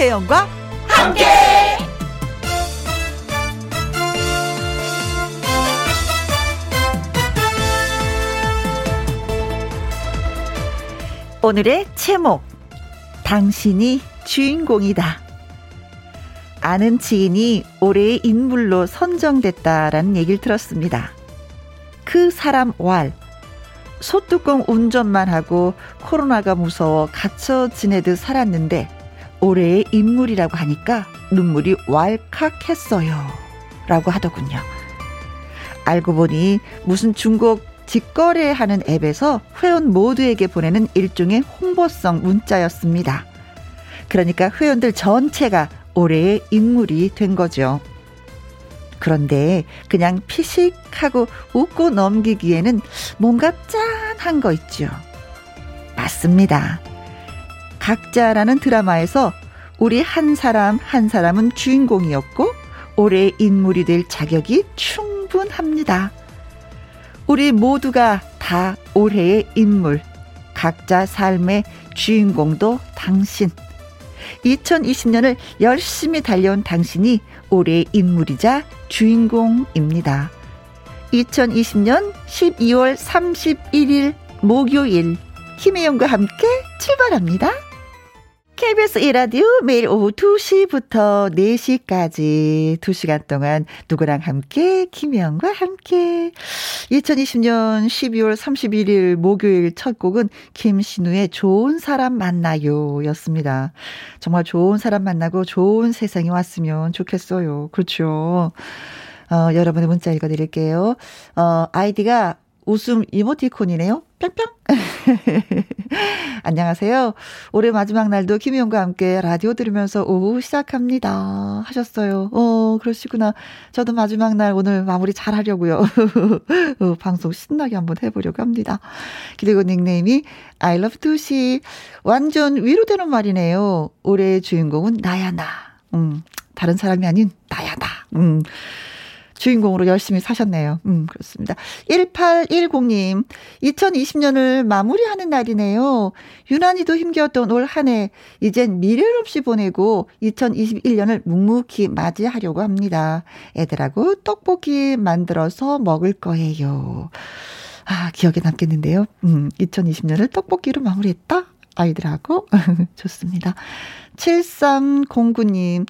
김혜영과 함께. 오늘의 제목 당신이 주인공이다. 아는 지인이 올해의 인물로 선정됐다라는 얘기를 들었습니다. 그 사람 왈 소뚜껑 운전만 하고 코로나가 무서워 갇혀 지내듯 살았는데 올해의 인물이라고 하니까 눈물이 왈칵했어요. 라고 하더군요. 알고 보니 무슨 중국 직거래하는 앱에서 회원 모두에게 보내는 일종의 홍보성 문자였습니다. 그러니까 회원들 전체가 올해의 인물이 된 거죠. 그런데 그냥 피식하고 웃고 넘기기에는 뭔가 짠한 거 있죠. 맞습니다. 각자라는 드라마에서 우리 한 사람 한 사람은 주인공이었고 올해의 인물이 될 자격이 충분합니다. 우리 모두가 다 올해의 인물, 각자 삶의 주인공도 당신. 2020년을 열심히 달려온 당신이 올해의 인물이자 주인공입니다. 2020년 12월 31일 목요일 김혜영과 함께 출발합니다. KBS 1라디오 매일 오후 2시부터 4시까지 2시간 동안 누구랑 함께 김혜영과 함께 2020년 12월 31일 목요일 첫 곡은 김신우의 좋은 사람 만나요 였습니다. 정말 좋은 사람 만나고 좋은 세상이 왔으면 좋겠어요. 그렇죠. 어, 여러분의 문자 읽어드릴게요. 어, 아이디가 웃음 이모티콘이네요. 뿅뿅. 안녕하세요. 올해 마지막 날도 김희영과 함께 라디오 들으면서 오후 시작합니다. 하셨어요. 어, 그러시구나. 저도 마지막 날 오늘 마무리 잘 하려고요. 어, 방송 신나게 한번 해보려고 합니다. 그리고 닉네임이 I love 두시. 완전 위로되는 말이네요. 올해의 주인공은 나야, 나. 음, 다른 사람이 아닌 나야, 나. 음. 주인공으로 열심히 사셨네요. 음, 그렇습니다. 1810님, 2020년을 마무리하는 날이네요. 유난히도 힘겨웠던 올 한 해, 이젠 미련 없이 보내고 2021년을 묵묵히 맞이하려고 합니다. 애들하고 떡볶이 만들어서 먹을 거예요. 아, 기억에 남겠는데요. 음, 2020년을 떡볶이로 마무리했다? 아이들하고. 좋습니다. 7309님,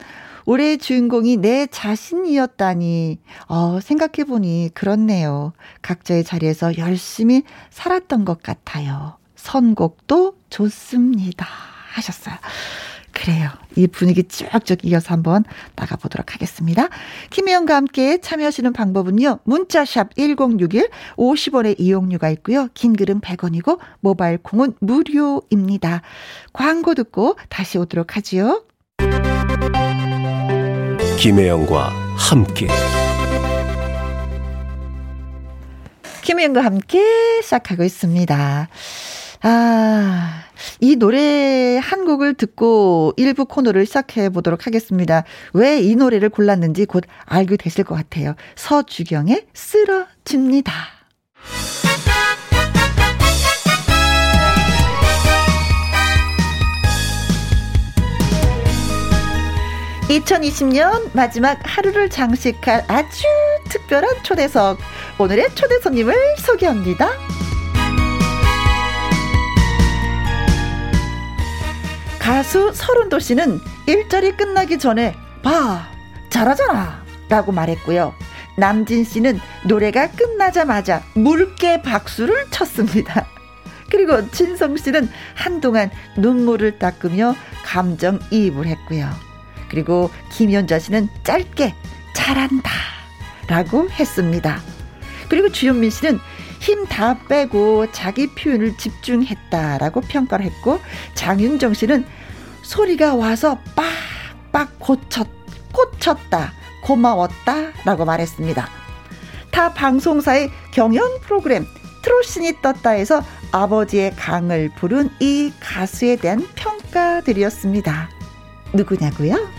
올해의 주인공이 내 자신이었다니, 어, 생각해보니 그렇네요. 각자의 자리에서 열심히 살았던 것 같아요. 선곡도 좋습니다. 하셨어요. 그래요. 이 분위기 쭉쭉 이어서 한번 나가보도록 하겠습니다. 김혜영과 함께 참여하시는 방법은요. 문자샵 1061 50원의 이용료가 있고요. 긴 글은 100원이고 모바일 콩은 무료입니다. 광고 듣고 다시 오도록 하지요. 김혜영과 함께 김혜영과 함께 시작하고 있습니다. 아, 이 노래 한 곡을 듣고 일부 코너를 시작해 보도록 하겠습니다. 왜 이 노래를 골랐는지 곧 알게 되실 것 같아요. 서주경의 쓰러집니다. 2020년 마지막 하루를 장식할 아주 특별한 초대석. 오늘의 초대 손님을 소개합니다. 가수 서른도 씨는 일자리 끝나기 전에 봐 잘하잖아 라고 말했고요. 남진 씨는 노래가 끝나자마자 물개 박수를 쳤습니다. 그리고 진성 씨는 한동안 눈물을 닦으며 감정이입을 했고요. 그리고 김연자 씨는 짧게 잘한다 라고 했습니다. 그리고 주현민 씨는 힘 다 빼고 자기 표현을 집중했다라고 평가를 했고 장윤정 씨는 소리가 와서 빡빡 고쳤, 꽂혔다 고마웠다 라고 말했습니다. 타 방송사의 경연 프로그램 트로신이 떴다에서 아버지의 강을 부른 이 가수에 대한 평가들이었습니다. 누구냐고요?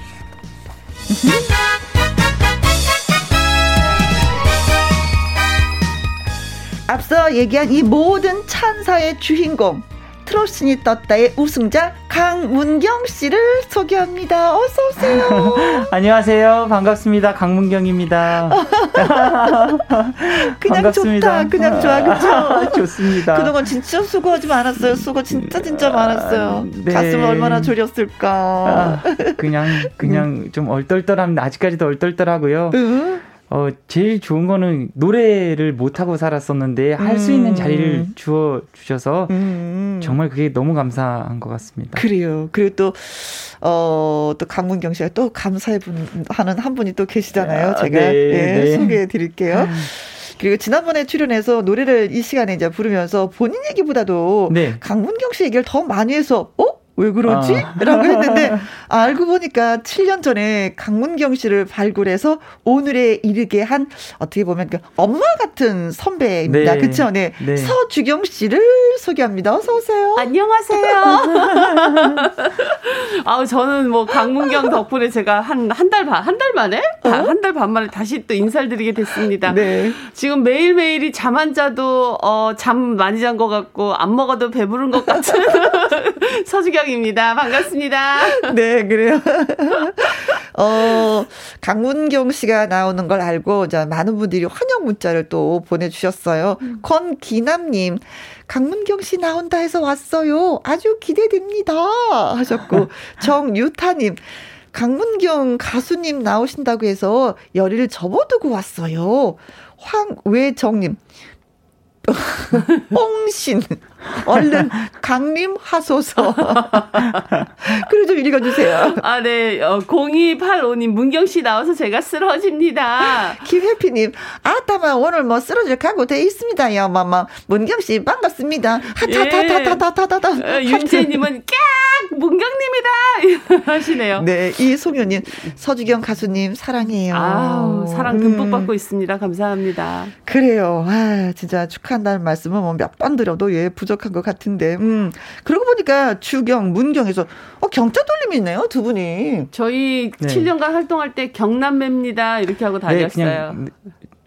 앞서 얘기한 이 모든 찬사의 주인공 트롯신이 떴다의 우승자 강문경 씨를 소개합니다. 어서 오세요. 안녕하세요. 반갑습니다. 강문경입니다. 그냥 반갑습니다. 좋다. 그냥 좋아. 그죠? 좋습니다. 그동안 진짜 수고하지 않았어요. 수고 진짜 진짜 많았어요. 아, 네. 가슴 얼마나 졸였을까. 아, 그냥 그냥 음. 좀 얼떨떨합니다. 아직까지도 얼떨떨하고요. 음. 어, 제일 좋은 거는 노래를 못하고 살았었는데 할수 있는 자리를 음. 주어 주셔서 음. 정말 그게 너무 감사한 것 같습니다. 그래요. 그리고 또, 어, 또 강문경 씨가 또 감사해 분, 하는 한 분이 또 계시잖아요. 아, 제가 네, 예, 네. 소개해 드릴게요. 음. 그리고 지난번에 출연해서 노래를 이 시간에 이제 부르면서 본인 얘기보다도 네. 강문경 씨 얘기를 더 많이 해서, 어? 왜 그러지? 아. 라고 했는데 알고 보니까 7년 전에 강문경 씨를 발굴해서 오늘에 이르게 한 어떻게 보면 그 엄마 같은 선배입니다. 네. 그렇죠? 네. 네. 서주경 씨를 소개합니다. 어서 오세요. 안녕하세요. 아, 저는 뭐 강문경 덕분에 제가 한 한 달 반, 한 달 만에 어? 한달 반 만에 다시 또 인사를 드리게 됐습니다. 네. 지금 매일매일이 잠 안 자도 어, 잠 많이 잔 것 같고 안 먹어도 배부른 것 같은 서주경 이입니다 반갑습니다. 네, 그래요. 어, 강문경 씨가 나오는 걸 알고, 자, 많은 분들이 환영 문자를 또 보내주셨어요. 음. 권기남님, 강문경 씨 나온다 해서 왔어요. 아주 기대됩니다. 하셨고, 정유타님, 강문경 가수님 나오신다고 해서 열의를 접어두고 왔어요. 황외정님, 뽕신. 얼른 강림 하소서. 그래 좀 읽어주세요. 아, 네. 어, 0285님, 문경 씨 나와서 제가 쓰러집니다. 김혜피님, 아따마 오늘 뭐 쓰러질 각오 돼 있습니다요. 마마. 문경 씨 반갑습니다. 하타타타타타타타. 예. 어, 윤재님은 깍! 문경님이다! 하시네요. 네. 이송효님, 서주경 가수님 사랑해요. 아우, 사랑 듬뿍 음. 받고 있습니다. 감사합니다. 그래요. 아, 진짜 축하한다는 말씀은 뭐 몇 번 드려도 예, 부족 부족한 것 같은데. 음. 그러고 보니까 주경, 문경에서 어, 경자 돌림이 있네요, 두 분이. 저희 네. 7년간 활동할 때 경남매입니다. 이렇게 하고 네, 다녔어요. 네,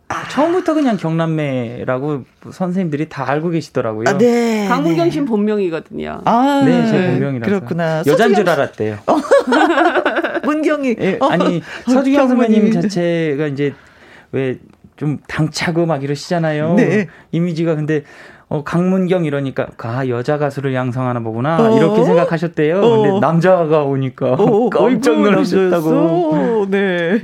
아. 처음부터 그냥 경남매라고 선생님들이 다 알고 계시더라고요. 아, 네. 강문경 씨 본명이거든요. 아, 네, 제 본명이라서. 그렇구나. 여잔 줄 알았대요. 어. 문경이. 예, 아니, 어, 서주경 선배님 자체가 이제 왜 좀 당차고 막 이러시잖아요. 네. 이미지가 근데 어, 강문경 이러니까 아 여자 가수를 양성하나 보구나 어? 이렇게 생각하셨대요. 어? 근데 남자가 오니까 어, 깜짝 놀라셨다고. 네.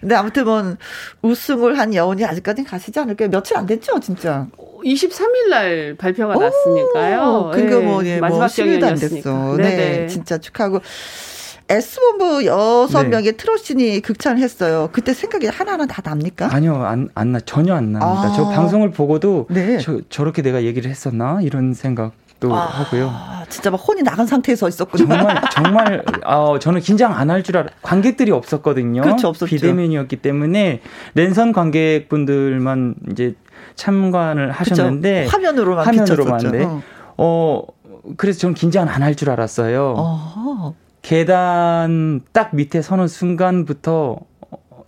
근데 아무튼 뭐 우승을 한 여운이 아직까지 가시지 않을까요? 며칠 안 됐죠, 진짜. 23일 날 발표가 났으니까요. 그러니까 뭐, 예, 뭐 10일도 안 됐어. 네, 네, 진짜 축하하고. S본부 여섯 네. 명의 트롯신이 극찬을 했어요. 그때 생각이 하나하나 다 납니까? 아니요, 안, 안 나, 전혀 안 납니다. 아. 저 방송을 보고도 네. 저, 저렇게 내가 얘기를 했었나? 이런 생각. 도 아, 하고요. 진짜 막 혼이 나간 상태에서 있었군요. 정말 정말 어, 저는 긴장 안 할 줄 알아. 관객들이 없었거든요. 그렇죠, 없었죠. 비대면이었기 때문에 랜선 관객분들만 이제 참관을 하셨는데 그쵸. 화면으로만 화면으로만 네. 어. 어. 그래서 저는 긴장 안 할 줄 알았어요. 어. 계단 딱 밑에 서는 순간부터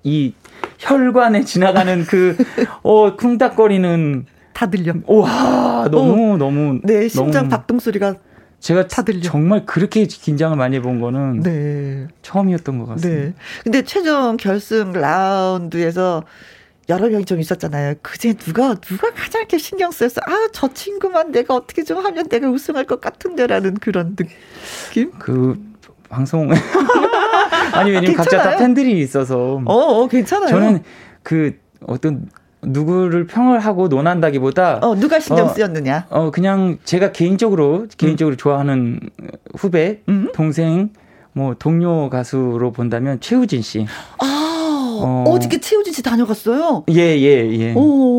이 혈관에 지나가는 그, 어, 쿵닥거리는. 다 들려. 와, 너무, 어, 너무. 네, 심장 너무, 박동 소리가. 제가 다 들려. 정말 그렇게 긴장을 많이 해본 거는. 네. 처음이었던 것 같습니다. 네. 근데 최종 결승 라운드에서 여러 명이 좀 있었잖아요. 그제 누가 누가 가장 이렇게 신경 쓰였어. 아, 저 친구만 내가 어떻게 좀 하면 내가 우승할 것 같은데라는 그런 느낌. 그 방송 아니 왜냐면 각자 다 팬들이 있어서 어, 어 괜찮아요. 저는 그 어떤 누구를 평을 하고 논한다기보다 어 누가 신경 어, 쓰였느냐 어, 어 그냥 제가 개인적으로 개인적으로 음. 좋아하는 후배 음? 동생 뭐 동료 가수로 본다면 최우진 씨. 아 어, 어저께 최우진 씨 다녀갔어요? 예 예 예, 예.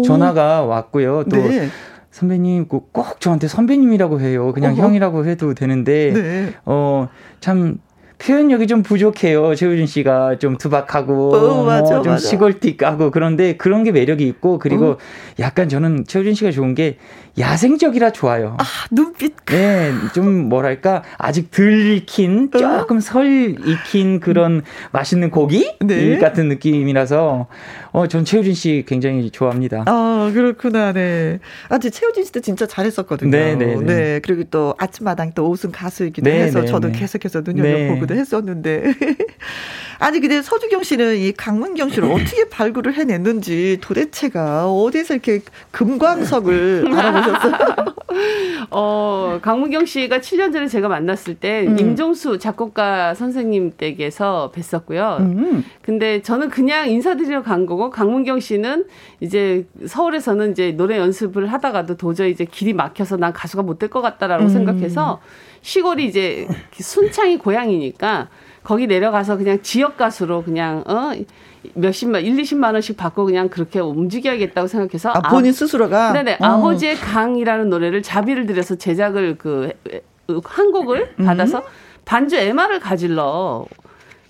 전화가 왔고요. 또 네. 선배님 꼭 저한테 선배님이라고 해요. 그냥 어허. 형이라고 해도 되는데 네. 어참 표현력이 좀 부족해요. 최우진 씨가 좀 투박하고 어, 맞아, 뭐 좀 시골틱하고 그런데 그런 게 매력이 있고 그리고 어. 약간 저는 최우진 씨가 좋은 게 야생적이라 좋아요. 아, 눈빛. 네, 좀 뭐랄까 아직 덜 익힌 어. 조금 설 익힌 그런 맛있는 고기 네. 같은 느낌이라서 어, 전 최우진 씨 굉장히 좋아합니다. 아, 그렇구나. 네. 아, 근 최우진 씨도 진짜 잘했었거든요. 네, 네, 네. 네. 그리고 또 아침마당 또 우승 가수이기도 네, 해서 네, 저도 네. 계속해서 눈여겨보 기도 네. 했었는데. 아니 근데 서주경 씨는 이 강문경 씨를 어떻게 발굴을 해냈는지 도대체가 어디서 이렇게 금광석을 알아보셨어요? 어, 강문경 씨가 7년 전에 제가 만났을 때 음. 임종수 작곡가 선생님 댁에서 뵀었고요. 음. 근데 저는 그냥 인사드리러 간 거고 강문경 씨는 이제 서울에서는 이제 노래 연습을 하다가도 도저히 이제 길이 막혀서 난 가수가 못 될 것 같다라고 음. 생각해서 시골이 이제 순창이 고향이니까 거기 내려가서 그냥 지역 가수로 그냥 어 몇십만, 1, 20만 원씩 받고 그냥 그렇게 움직여야겠다고 생각해서 아, 본인 아, 스스로가 네네 어. 아버지의 강이라는 노래를 자비를 들여서 제작을 그 한 곡을 음. 받아서 반주 MR을 가질러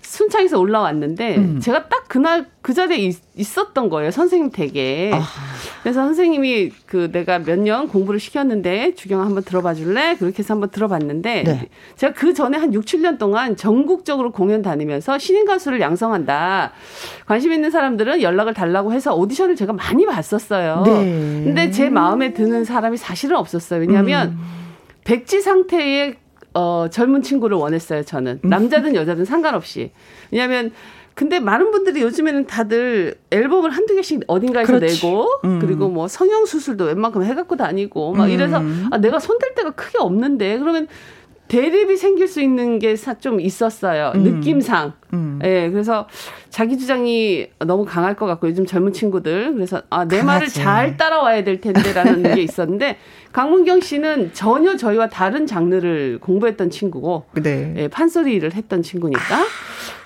순창에서 올라왔는데 음. 제가 딱 그날 그 자리에 있, 었던 거예요 선생님 댁에 아. 그래서 선생님이 그 내가 몇 년 공부를 시켰는데 주경 한번 들어봐 줄래 그렇게 해서 한번 들어봤는데 네. 제가 그 전에 한 6, 7년 동안 전국적으로 공연 다니면서 신인 가수를 양성한다 관심 있는 사람들은 연락을 달라고 해서 오디션을 제가 많이 봤었어요 네. 근데 제 마음에 드는 사람이 사실은 없었어요 왜냐하면 음. 백지 상태의 어, 젊은 친구를 원했어요, 저는. 음. 남자든 여자든 상관없이. 왜냐면, 근데 많은 분들이 요즘에는 다들 앨범을 한두 개씩 어딘가에서 그렇지. 내고, 음. 그리고 뭐 성형수술도 웬만큼 해갖고 다니고, 막 이래서, 음. 아, 내가 손댈 데가 크게 없는데, 그러면 대립이 생길 수 있는 게 좀 있었어요. 음. 느낌상. 음. 예, 네, 그래서 자기 주장이 너무 강할 것 같고 요즘 젊은 친구들 그래서 아, 내 강하지. 말을 잘 따라와야 될 텐데라는 게 있었는데 강문경 씨는 전혀 저희와 다른 장르를 공부했던 친구고 네. 예, 판소리를 했던 친구니까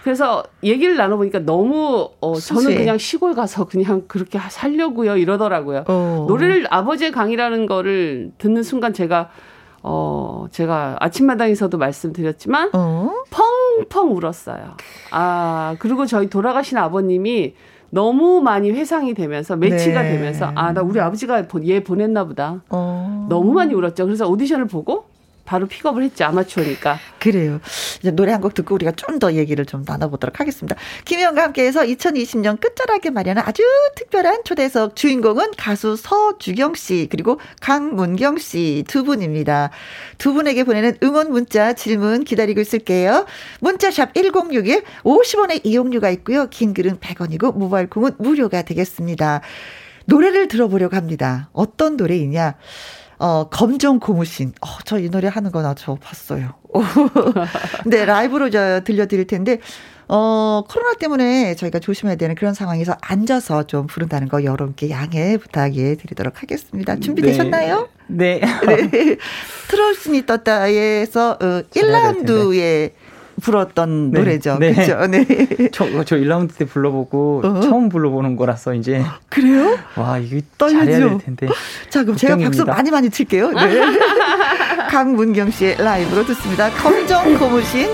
그래서 얘기를 나눠보니까 너무 어, 저는 그냥 시골 가서 그냥 그렇게 살려고요 이러더라고요. 어. 노래를 아버지의 강이라는 거를 듣는 순간 제가 어, 제가 아침마당에서도 말씀드렸지만, 어? 펑펑 울었어요. 아, 그리고 저희 돌아가신 아버님이 너무 많이 회상이 되면서 매치가 네. 되면서 아 나 우리 아버지가 얘 보냈나 보다. 어. 너무 많이 울었죠. 그래서 오디션을 보고 바로 픽업을 했죠. 아마추어니까. 그래요. 이제 노래 한 곡 듣고 우리가 좀 더 얘기를 좀 나눠보도록 하겠습니다. 김혜영과 함께해서 2020년 끝자락에 마련한 아주 특별한 초대석 주인공은 가수 서주경 씨 그리고 강문경 씨 두 분입니다. 두 분에게 보내는 응원 문자 질문 기다리고 있을게요. 문자샵 1061 50원의 이용료가 있고요. 긴 글은 100원이고 모바일 콩은 무료가 되겠습니다. 노래를 들어보려고 합니다. 어떤 노래이냐? 어, 검정 고무신. 어, 저 이 노래 하는 거 나 저 봤어요. 근데 라이브로 저 들려드릴 텐데, 어, 코로나 때문에 저희가 조심해야 되는 그런 상황에서 앉아서 좀 부른다는 거 여러분께 양해 부탁해 드리도록 하겠습니다. 준비되셨나요? 네. 네. 트롤슨이 떴다에서 어, 1라운드에 불었던 네, 노래죠. 네. 그렇죠. 네. 저, 저 1라운드 때 불러보고 어? 처음 불러보는 거라서 이제 그래요? 와, 이게 떨리죠. 잘해야 될 텐데. 자, 그럼 걱정입니다. 제가 박수 많이 많이 칠게요. 네. 강문경 씨의 라이브로 듣습니다. 검정 고무신.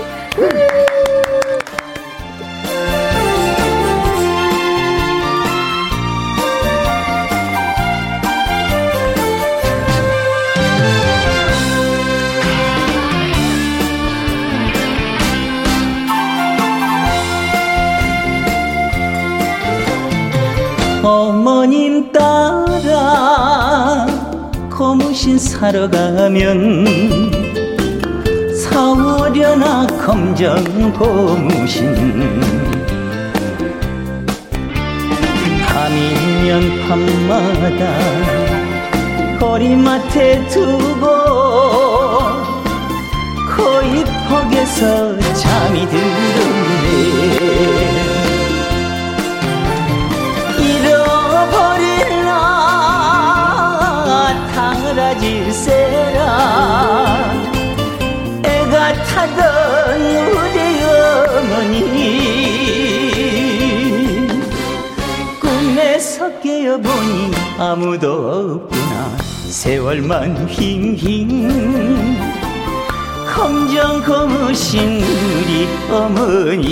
어머님 따라 고무신 사러 가면 사오려나 검정 고무신. 밤이면 밤마다 거리맡에 두고 코입퍽에서 잠이 들었네 애가 타던 우리 어머니 꿈에서 깨어보니 아무도 없구나. 세월만 힝힝 검정 고무신 우리 어머니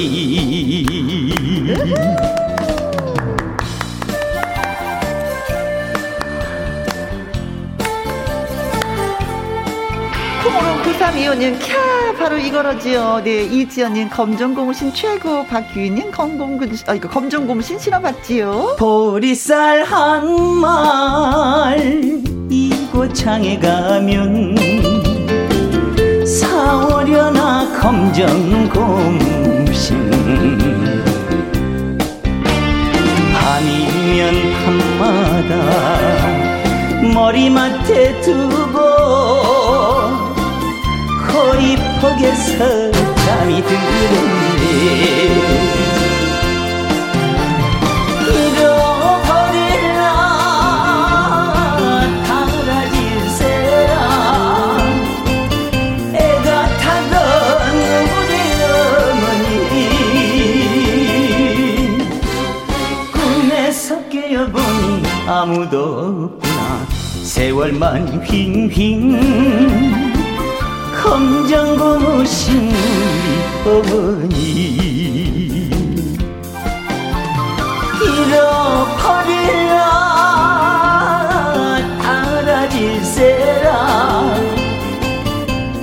9325님 캬 바로 이거라지요. 네 이지연님 검정고무신 최고 박규희님 검공근 아 이거 검정고무신 신어봤지요. 보리쌀 한 말 이고창에 가면 사오려나 검정고무신. 밤이면 밤마다 머리맡에 두 거리폭에서 잠이 깨어보니 아무도 없구나. 세월만 휑휑 검정 고무신 어머니. 잃어버릴라 알아질세라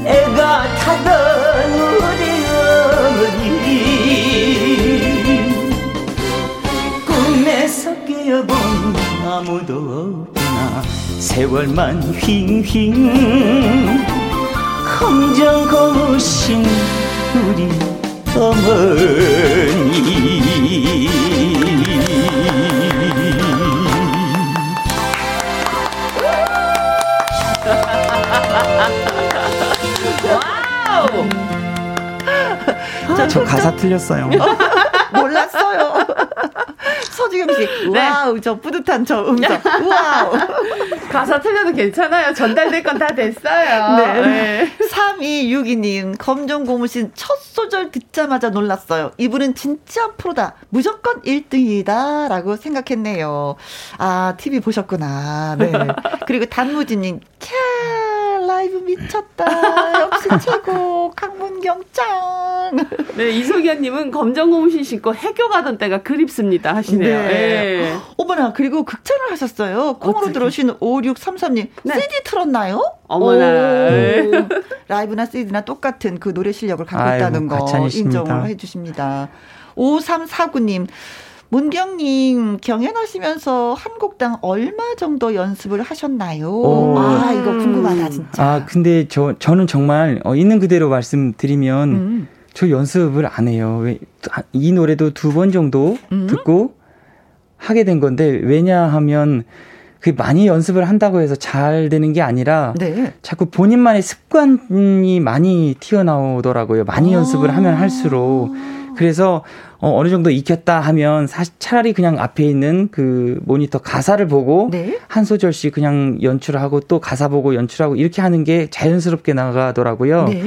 애가 타던 우리 어머니. 꿈에서 깨어본 아무도 없구나. 세월만 휑휑 검정 고우신 우리 어머니 와우! 저 가사 틀렸어요. 몰랐어요. 서주경 씨, 네. Wow, 저 뿌듯한 저 음성. Wow. 가사 틀려도 괜찮아요. 전달될 건 다 됐어요. 네. 네. 3262님, 검정 고무신 첫 소절 듣자마자 놀랐어요. 이분은 진짜 프로다. 무조건 1등이다. 라고 생각했네요. 아, TV 보셨구나. 네. 그리고 단무지님, 캬, 라이브 미쳤다. 역시 최고. 강문경 짱. 네, 이소기아님은 검정 고무신 신고 해교 가던 때가 그립습니다. 하시네요. 네. 네. 어머나, 그리고 극찬을 하셨어요. 콩으로 어떻게? 들어오신 5633님. 네. CD 틀었나요? 어머나. 네. 라이브나 CD나 똑같은 그 노래 실력을 갖고 아유, 있다는 거 인정을 해주십니다. 5349님. 문경님 경연하시면서 한국당 얼마 정도 연습을 하셨나요? 오. 아 이거 궁금하다 진짜. 아 근데 저 저는 정말 어, 있는 그대로 말씀드리면 음. 저 연습을 안 해요. 왜, 이 노래도 두 번 정도 음. 듣고 하게 된 건데 왜냐하면 그 많이 연습을 한다고 해서 잘 되는 게 아니라 네. 자꾸 본인만의 습관이 많이 튀어나오더라고요. 많이 아. 연습을 하면 할수록 그래서 어, 어느 정도 익혔다 하면 사실 차라리 그냥 앞에 있는 그 모니터 가사를 보고 네? 한 소절씩 그냥 연출하고 또 가사 보고 연출하고 이렇게 하는 게 자연스럽게 나가더라고요. 네.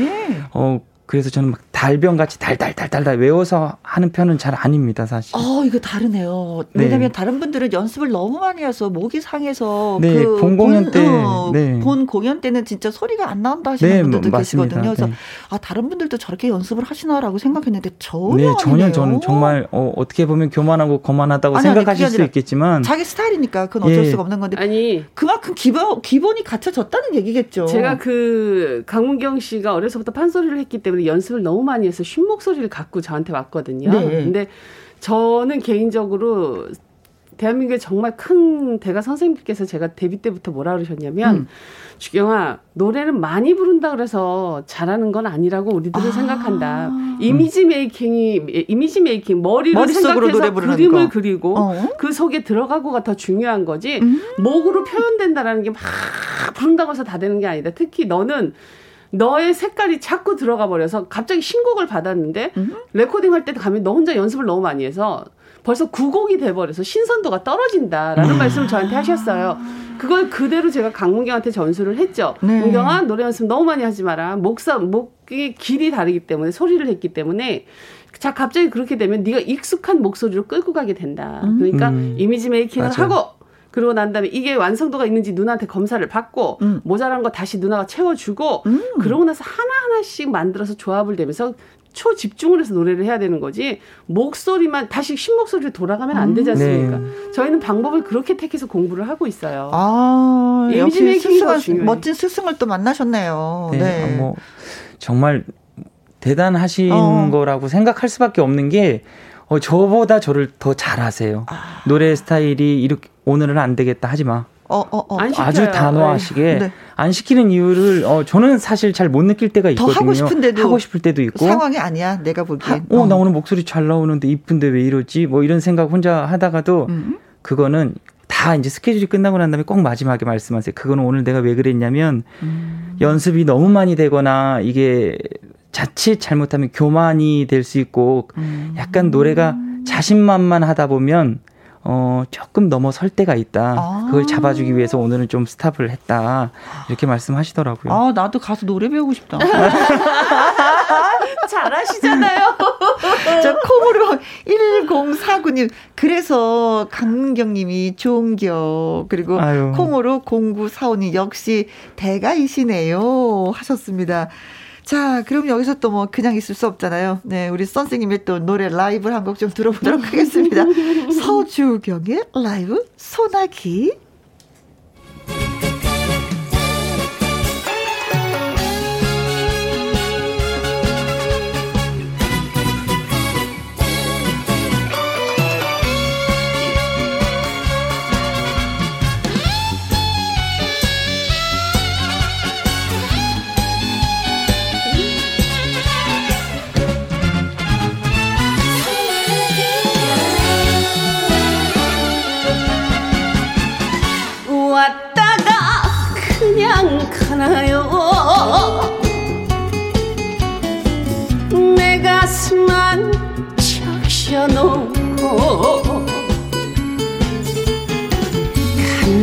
어 그래서 저는 막 달병같이 달달달달달 외워서 하는 편은 잘 아닙니다, 사실. 어, 이거 다르네요. 네. 왜냐면 다른 분들은 연습을 너무 많이 해서 목이 상해서 네, 그 본 공연 때, 어, 네. 본 공연 때는 진짜 소리가 안 나온다 하시는 네, 분들도 맞습니다. 계시거든요. 그래서 네. 아, 다른 분들도 저렇게 연습을 하시나라고 생각했는데 전혀 네, 전혀 저는 정말 어, 어떻게 보면 교만하고 거만하다고 아니, 생각하실 아니, 수 있겠지만 자기 스타일이니까 그건 어쩔 예. 수가 없는 건데 아니 그만큼 기본 기본이 갖춰졌다는 얘기겠죠. 제가 그 강문경 씨가 어려서부터 판소리를 했기 때문에 연습을 너무 많이 해서 쉰 목소리를 갖고 저한테 왔거든요. 네. 근데 저는 개인적으로 대한민국에 정말 큰 대가 선생님께서 제가 데뷔 때부터 뭐라 그러셨냐면 음. 주경아 노래는 많이 부른다 그래서 잘하는 건 아니라고 우리들은 아. 생각한다. 이미지 메이킹이 이미지 메이킹 머리로 생각해서 그림을 거. 그리고 어? 그 속에 들어가고가 더 중요한 거지. 음. 목으로 표현된다라는 게 막 부른다고 해서 다 되는 게 아니다. 특히 너는 너의 색깔이 자꾸 들어가 버려서 갑자기 신곡을 받았는데 음? 레코딩 할 때 가면 너 혼자 연습을 너무 많이 해서 벌써 구곡이 돼버려서 신선도가 떨어진다라는 음. 말씀을 저한테 하셨어요. 그걸 그대로 제가 강문경한테 전수를 했죠. 네. 문경아 노래 연습 너무 많이 하지 마라. 목사 목이 길이 다르기 때문에 소리를 했기 때문에 자 갑자기 그렇게 되면 네가 익숙한 목소리로 끌고 가게 된다. 음. 그러니까 음. image making을 맞아요. 하고 그러고 난 다음에 이게 완성도가 있는지 누나한테 검사를 받고 음. 모자란 거 다시 누나가 채워주고 음. 그러고 나서 하나하나씩 만들어서 조합을 되면서 초집중을 해서 노래를 해야 되는 거지 목소리만 다시 신목소리로 돌아가면 안 되지 않습니까? 네. 저희는 방법을 그렇게 택해서 공부를 하고 있어요. 아, 이미지 메이킹이 멋진 스승을 또 만나셨네요. 네. 네. 뭐 정말 대단하신 어. 거라고 생각할 수밖에 없는 게 어, 저보다 저를 더 잘하세요. 아. 노래 스타일이 이렇게 오늘은 안 되겠다 하지 마. 어, 어, 어. 아주 단호하시게 네. 네. 안 시키는 이유를 어 저는 사실 잘 못 느낄 때가 있거든요. 하고 싶은데도 하고 싶을 때도 있고 상황이 아니야. 내가 보기엔. 어, 나 어. 오늘 목소리 잘 나오는데 이쁜데 왜 이러지? 뭐 이런 생각 혼자 하다가도 음. 그거는 다 이제 스케줄이 끝나고 난 다음에 꼭 마지막에 말씀하세요. 그거는 오늘 내가 왜 그랬냐면 음. 연습이 너무 많이 되거나 이게 자칫 잘못하면 교만이 될 수 있고 음. 약간 노래가 자신만만하다 보면 어, 조금 넘어설 때가 있다. 아. 그걸 잡아주기 위해서 오늘은 좀 스탑을 했다. 이렇게 말씀하시더라고요. 아, 나도 가서 노래 배우고 싶다. 잘하시잖아요. 저 콩으로 1049님. 그래서 강문경님이 종교 그리고 아유. 콩으로 0945님 역시 대가이시네요. 하셨습니다. 자, 그럼 여기서 또 뭐 그냥 있을 수 없잖아요. 네, 우리 선생님의 또 노래 라이브 한 곡 좀 들어보도록 하겠습니다. 서주경의 라이브 소나기.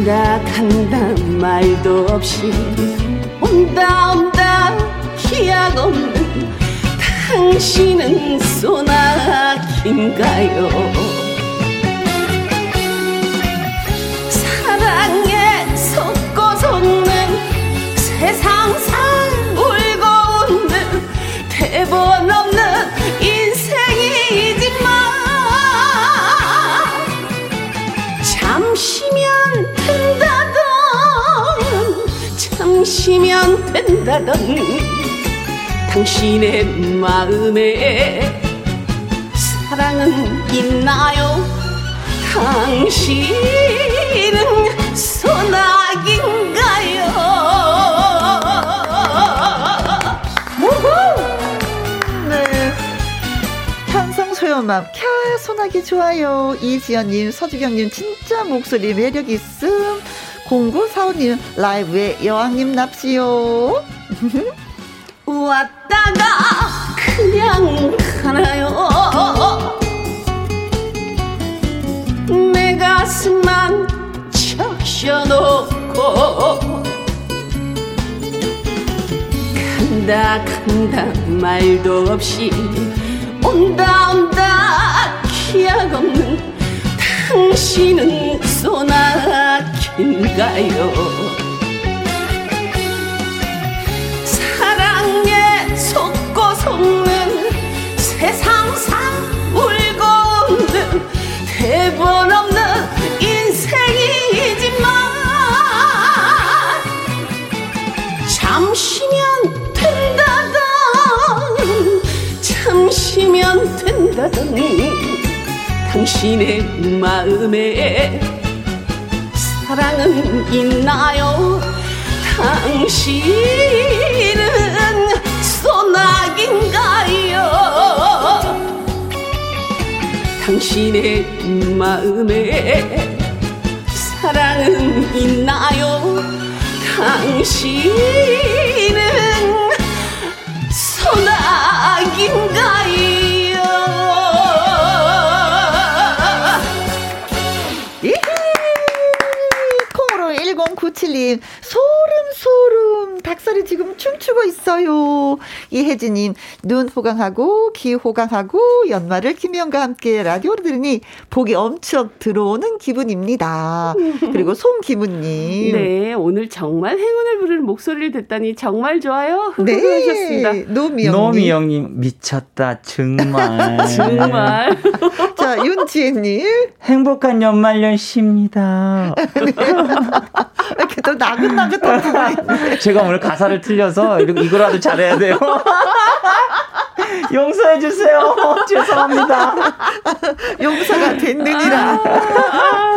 간다 간다 말도 없이 온다 온다 기약 없는 당신은 소나기인가요 잠시면 된다던 당신의 마음에 사랑은 있나요? 당신은 소나기인가요? 소연맘 캬 소나기 좋아요. 이지연님 서주경님 진짜 목소리 매력 있음 공구사오님 라이브에 여왕님 납시요 왔다가 그냥 가나요? 내 가슴만 적셔놓고 간다 간다 말도 없이 온다 온다 기약 없는 당신은 소나기 인가요. 사랑에 속고 속는 세상상 울고 웃는 대본 없는 인생이지만 잠시면 된다던 참시면 된다던 당신의 마음에 사랑은 있나요? 당신은 소나기인가요? 당신의 마음에 사랑은 있나요? 당신은 소나기인가요? 콩으로 1097님, 소름, 소름, 닭살이 지금 춤추고 있어요. 이혜진님, 눈 호강하고, 귀 호강하고, 연말을 김희영과 함께 라디오를 들으니 복이 엄청 들어오는 기분입니다. 그리고 송기문님. 네, 오늘 정말 행운을 부르는 목소리를 듣다니 정말 좋아요. 네. 하셨습니다. 노미영님. 노미영님, 미쳤다, 정말. 정말. 자, 윤지혜님. 행복한 연말연시입니다. 네. 이렇게 또 나긋나긋한 부분이 제가 오늘 가사를 틀려서 이거라도 잘해야 돼요. 용서해 주세요. 죄송합니다. 용서가 됐느니라. 아~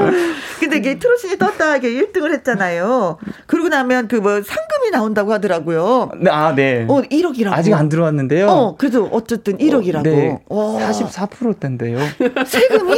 근데 이게 트로신이 떴다 이게 1등을 했잖아요. 그러고 나면 그 뭐 상금이 나온다고 하더라고요. 네, 아, 네. 어, 1억이라고. 아직 안 들어왔는데요. 어, 그래도 어쨌든 1억이라고. 어, 네. 44%대인데요. 세금이?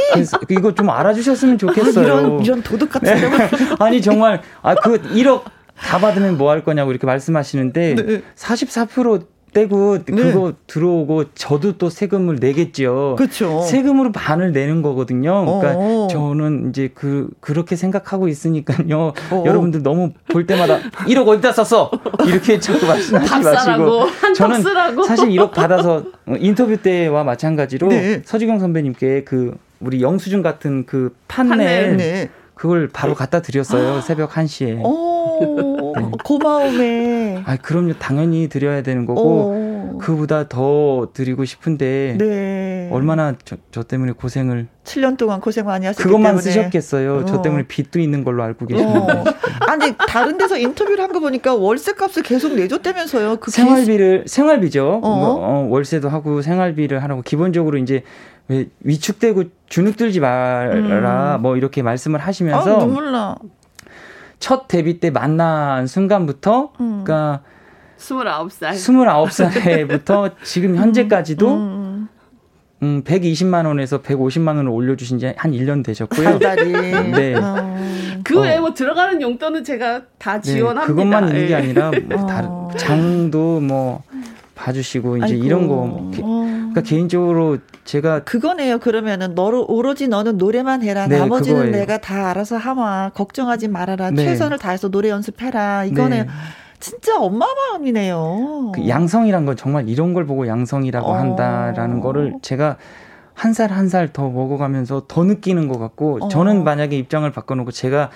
이거 좀 알아주셨으면 좋겠어요. 아, 이런, 이런 도둑 같은 네. 아니, 정말, 아, 그 1억 다 받으면 뭐 할 거냐고 이렇게 말씀하시는데 네. 44% 떼고 네. 그거 들어오고 저도 또 세금을 내겠죠. 그렇죠. 세금으로 반을 내는 거거든요. 그러니까 어어. 저는 이제 그 그렇게 생각하고 있으니까요. 어어. 여러분들 너무 볼 때마다 1억 어디다 썼어? 이렇게 자꾸 말씀하지 마시고 저는 쓰라고. 사실 1억 받아서 인터뷰 때와 마찬가지로 네. 서지경 선배님께 그 우리 영수증 같은 그 판넬, 판넬. 네. 그걸 바로 갖다 드렸어요. 새벽 1시에. 오, 네. 고마움에. 아, 그럼요. 당연히 드려야 되는 거고 오. 그보다 더 드리고 싶은데 네. 얼마나 저, 저, 때문에 고생을 7년 동안 고생 많이 하셨기 그것만 때문에. 쓰셨겠어요. 어. 저 때문에 빚도 있는 걸로 알고 계시는데. 어. 아니, 다른 데서 인터뷰를 한 거 보니까 월세 값을 계속 내줬다면서요. 그 생활비를 생활비죠. 어. 뭐, 어, 월세도 하고 생활비를 하라고 기본적으로 이제 왜 위축되고 주눅 들지 마라 음. 뭐 이렇게 말씀을 하시면서 아, 눈물 나. 첫 데뷔 때 만난 순간부터 음. 그러니까 29살 29살부터 지금 현재까지도 음. 음, 120만 원에서 150만 원을 올려주신 지 한 1년 되셨고요. 한 달이. 네. 어. 그 외에 뭐 들어가는 용돈은 제가 다 네, 지원합니다. 네, 그것만 있는 게 예. 아니라 뭐 다른 어. 장도 뭐 봐주시고 이제 아이고. 이런 거뭐 그러니까 개인적으로 제가 그거네요. 그러면은 너로 오로지 너는 노래만 해라. 네, 나머지는 그거예요. 내가 다 알아서 하마. 걱정하지 말아라. 네. 최선을 다해서 노래 연습해라. 이거는 네. 진짜 엄마 마음이네요. 그 양성이란 건 정말 이런 걸 보고 양성이라고 어. 한다라는 거를 제가 한 살 한 살 더 먹어가면서 더 느끼는 것 같고 어. 저는 만약에 입장을 바꿔놓고 제가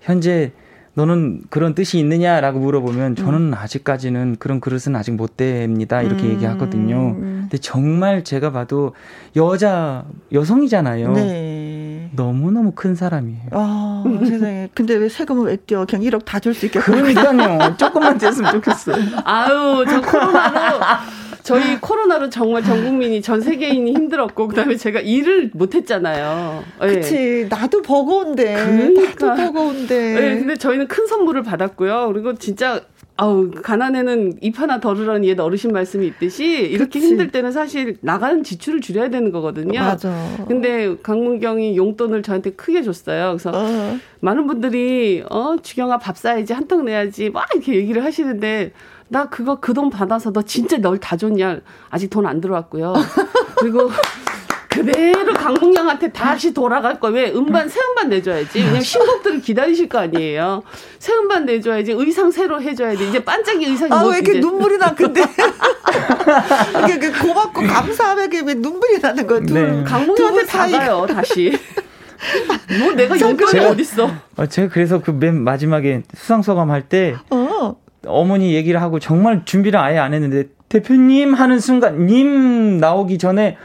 현재 너는 그런 뜻이 있느냐라고 물어보면 저는 음. 아직까지는 그런 그릇은 아직 못 됩니다. 이렇게 음. 얘기하거든요. 근데 정말 제가 봐도 여자, 여성이잖아요. 네. 너무너무 큰 사람이에요. 아, 세상에. 근데 왜 세금을 왜 떼어? 그냥 1억 다 줄 수 있겠다. 그러니까요. 조금만 됐으면 좋겠어요. 아유, 저 코로나로 저희 코로나로 정말 전 국민이 전 세계인이 힘들었고 그다음에 제가 일을 못 했잖아요. 예. 그치 나도 버거운데 그러니까. 나도 버거운데. 네, 근데 저희는 큰 선물을 받았고요. 그리고 진짜 아우 가난에는 입 하나 덜으라는 옛 어르신 말씀이 있듯이 이렇게 그치. 힘들 때는 사실 나가는 지출을 줄여야 되는 거거든요. 맞아. 근데 강문경이 용돈을 저한테 크게 줬어요. 그래서 어. 많은 분들이 어 주경아 밥 사야지 한턱 내야지 막 이렇게 얘기를 하시는데 나 그거 그 돈 받아서 너 진짜 널 다 줬냐? 아직 돈 안 들어왔고요. 그리고 그대로 강국영한테 다시 돌아갈 거. 왜 음반 새 음반 내줘야지. 왜냐면 신곡들을 기다리실 거 아니에요. 새 음반 내줘야지. 의상 새로 해줘야 지. 이제 반짝이 의상이 아, 왜 이렇게 이제. 눈물이 나 근데 이게 고맙고 감사하게 왜 눈물이 나는 거야. 네. 강국영한테 다 가요 다시. 뭐 내가 용돈이 어딨어. 어, 제가 그래서 그 맨 마지막에 수상 소감 할때 어. 어머니 얘기를 하고 정말 준비를 아예 안 했는데 대표님 하는 순간 님 나오기 전에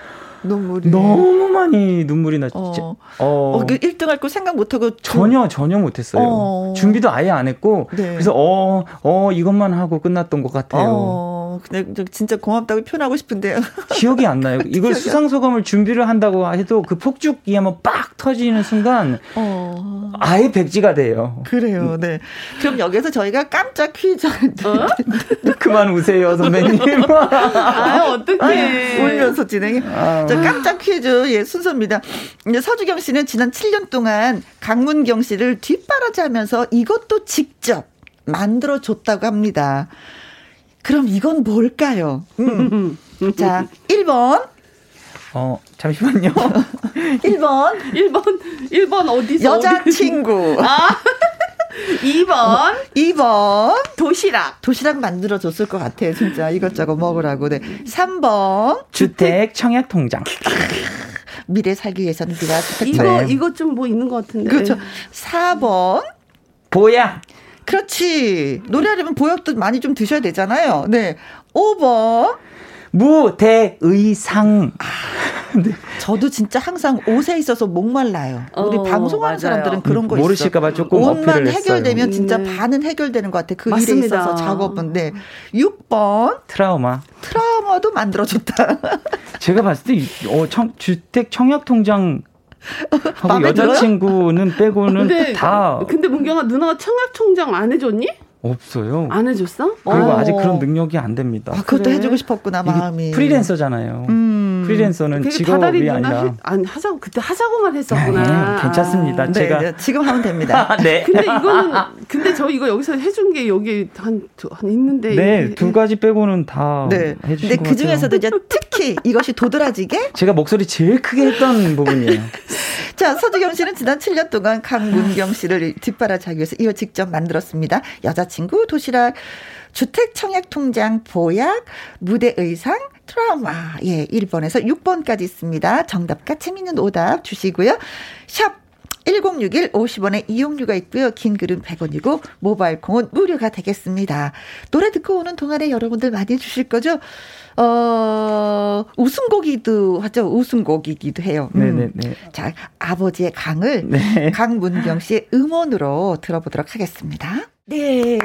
눈물이 너무 많이 눈물이 났죠. 어, 어. 어 1등 할 거 생각 못 하고 전혀 전혀 못 했어요. 어. 준비도 아예 안 했고 네. 그래서 어어 어, 이것만 하고 끝났던 것 같아요. 어, 근데 진짜 고맙다고 표현하고 싶은데요. 기억이 안 나요. 이걸 수상 소감을 준비를 한다고 해도 그 폭죽이 한번 빡 터지는 순간 어. 아예 백지가 돼요. 그래요. 네. 그럼 여기서 저희가 깜짝 퀴즈 어? 그만 우세요, 선배님. 아, 어떡해. 울면서 진행해. 아. 자, 깜짝 퀴즈 예, 순서입니다. 이제 서주경 씨는 지난 7년 동안 강문경 씨를 뒷바라지하면서 이것도 직접 만들어 줬다고 합니다. 그럼 이건 뭘까요? 음. 자, 1번. 어, 잠시만요. 1번. 1번, 1번 어디서? 여자친구. 아. 2번. 2번. 도시락. 도시락 만들어줬을 것 같아. 진짜 이것저것 먹으라고. 네. 3번. 주택 청약 통장. 미래 살기 위해서는 네가 주택 이거, 네. 이거 좀 뭐 있는 것 같은데. 그렇죠. 4번. 보약. 그렇지. 노래하려면 보약도 많이 좀 드셔야 되잖아요. 네. 5번. 무대의상. 아, 네. 저도 진짜 항상 옷에 있어서 목말라요. 우리 어, 방송하는 맞아요. 사람들은 그런 거 모르실까봐 조금 옷만 해결되면 진짜 네. 반은 해결되는 것 같아. 그 맞습니다. 일에 있어서 작업은. 네. 6번. 트라우마. 트라우마도 만들어줬다. 제가 봤을 때 어, 청, 주택 청약 통장 하고 여자친구는 빼고는 근데, 다. 근데 문경아 누나가 청약 통장 안 해줬니? 없어요. 안 해줬어? 그리고 어. 아직 그런 능력이 안 됩니다. 아, 그것도 그래? 해주고 싶었구나 마음이. 프리랜서잖아요. 음. 프리랜서는 직업이 아니라. 아니 하자고 그때 하자고만 했었구나. 네, 괜찮습니다. 아. 제가 네, 지금 하면 됩니다. 네. 근데 이거는 근데 저 이거 여기서 해준 게 여기 한, 한 있는데. 네, 두 가지 빼고는 다 네. 해주신 근데 그 중에서도 이제 특히 이것이 도드라지게. 제가 목소리 제일 크게 했던 부분이에요. 자, 서주경 씨는 지난 7년 동안 강문경 씨를 뒷바라지하기 위해서 이거 직접 만들었습니다. 여자친구, 도시락, 주택 청약 통장, 보약, 무대 의상, 트라우마. 예, 1번에서 6번까지 있습니다. 정답과 재밌는 오답 주시고요. 샵 1061 50원의 이용료가 있고요. 긴 글은 100원이고 모바일 콩은 무료가 되겠습니다. 노래 듣고 오는 동안에 여러분들 많이 주실 거죠? 어, 웃음곡이기도 하죠. 웃음곡이기도 해요. 음. 네네네. 자, 아버지의 강을 네. 강문경 씨의 음원으로 들어보도록 하겠습니다. 네.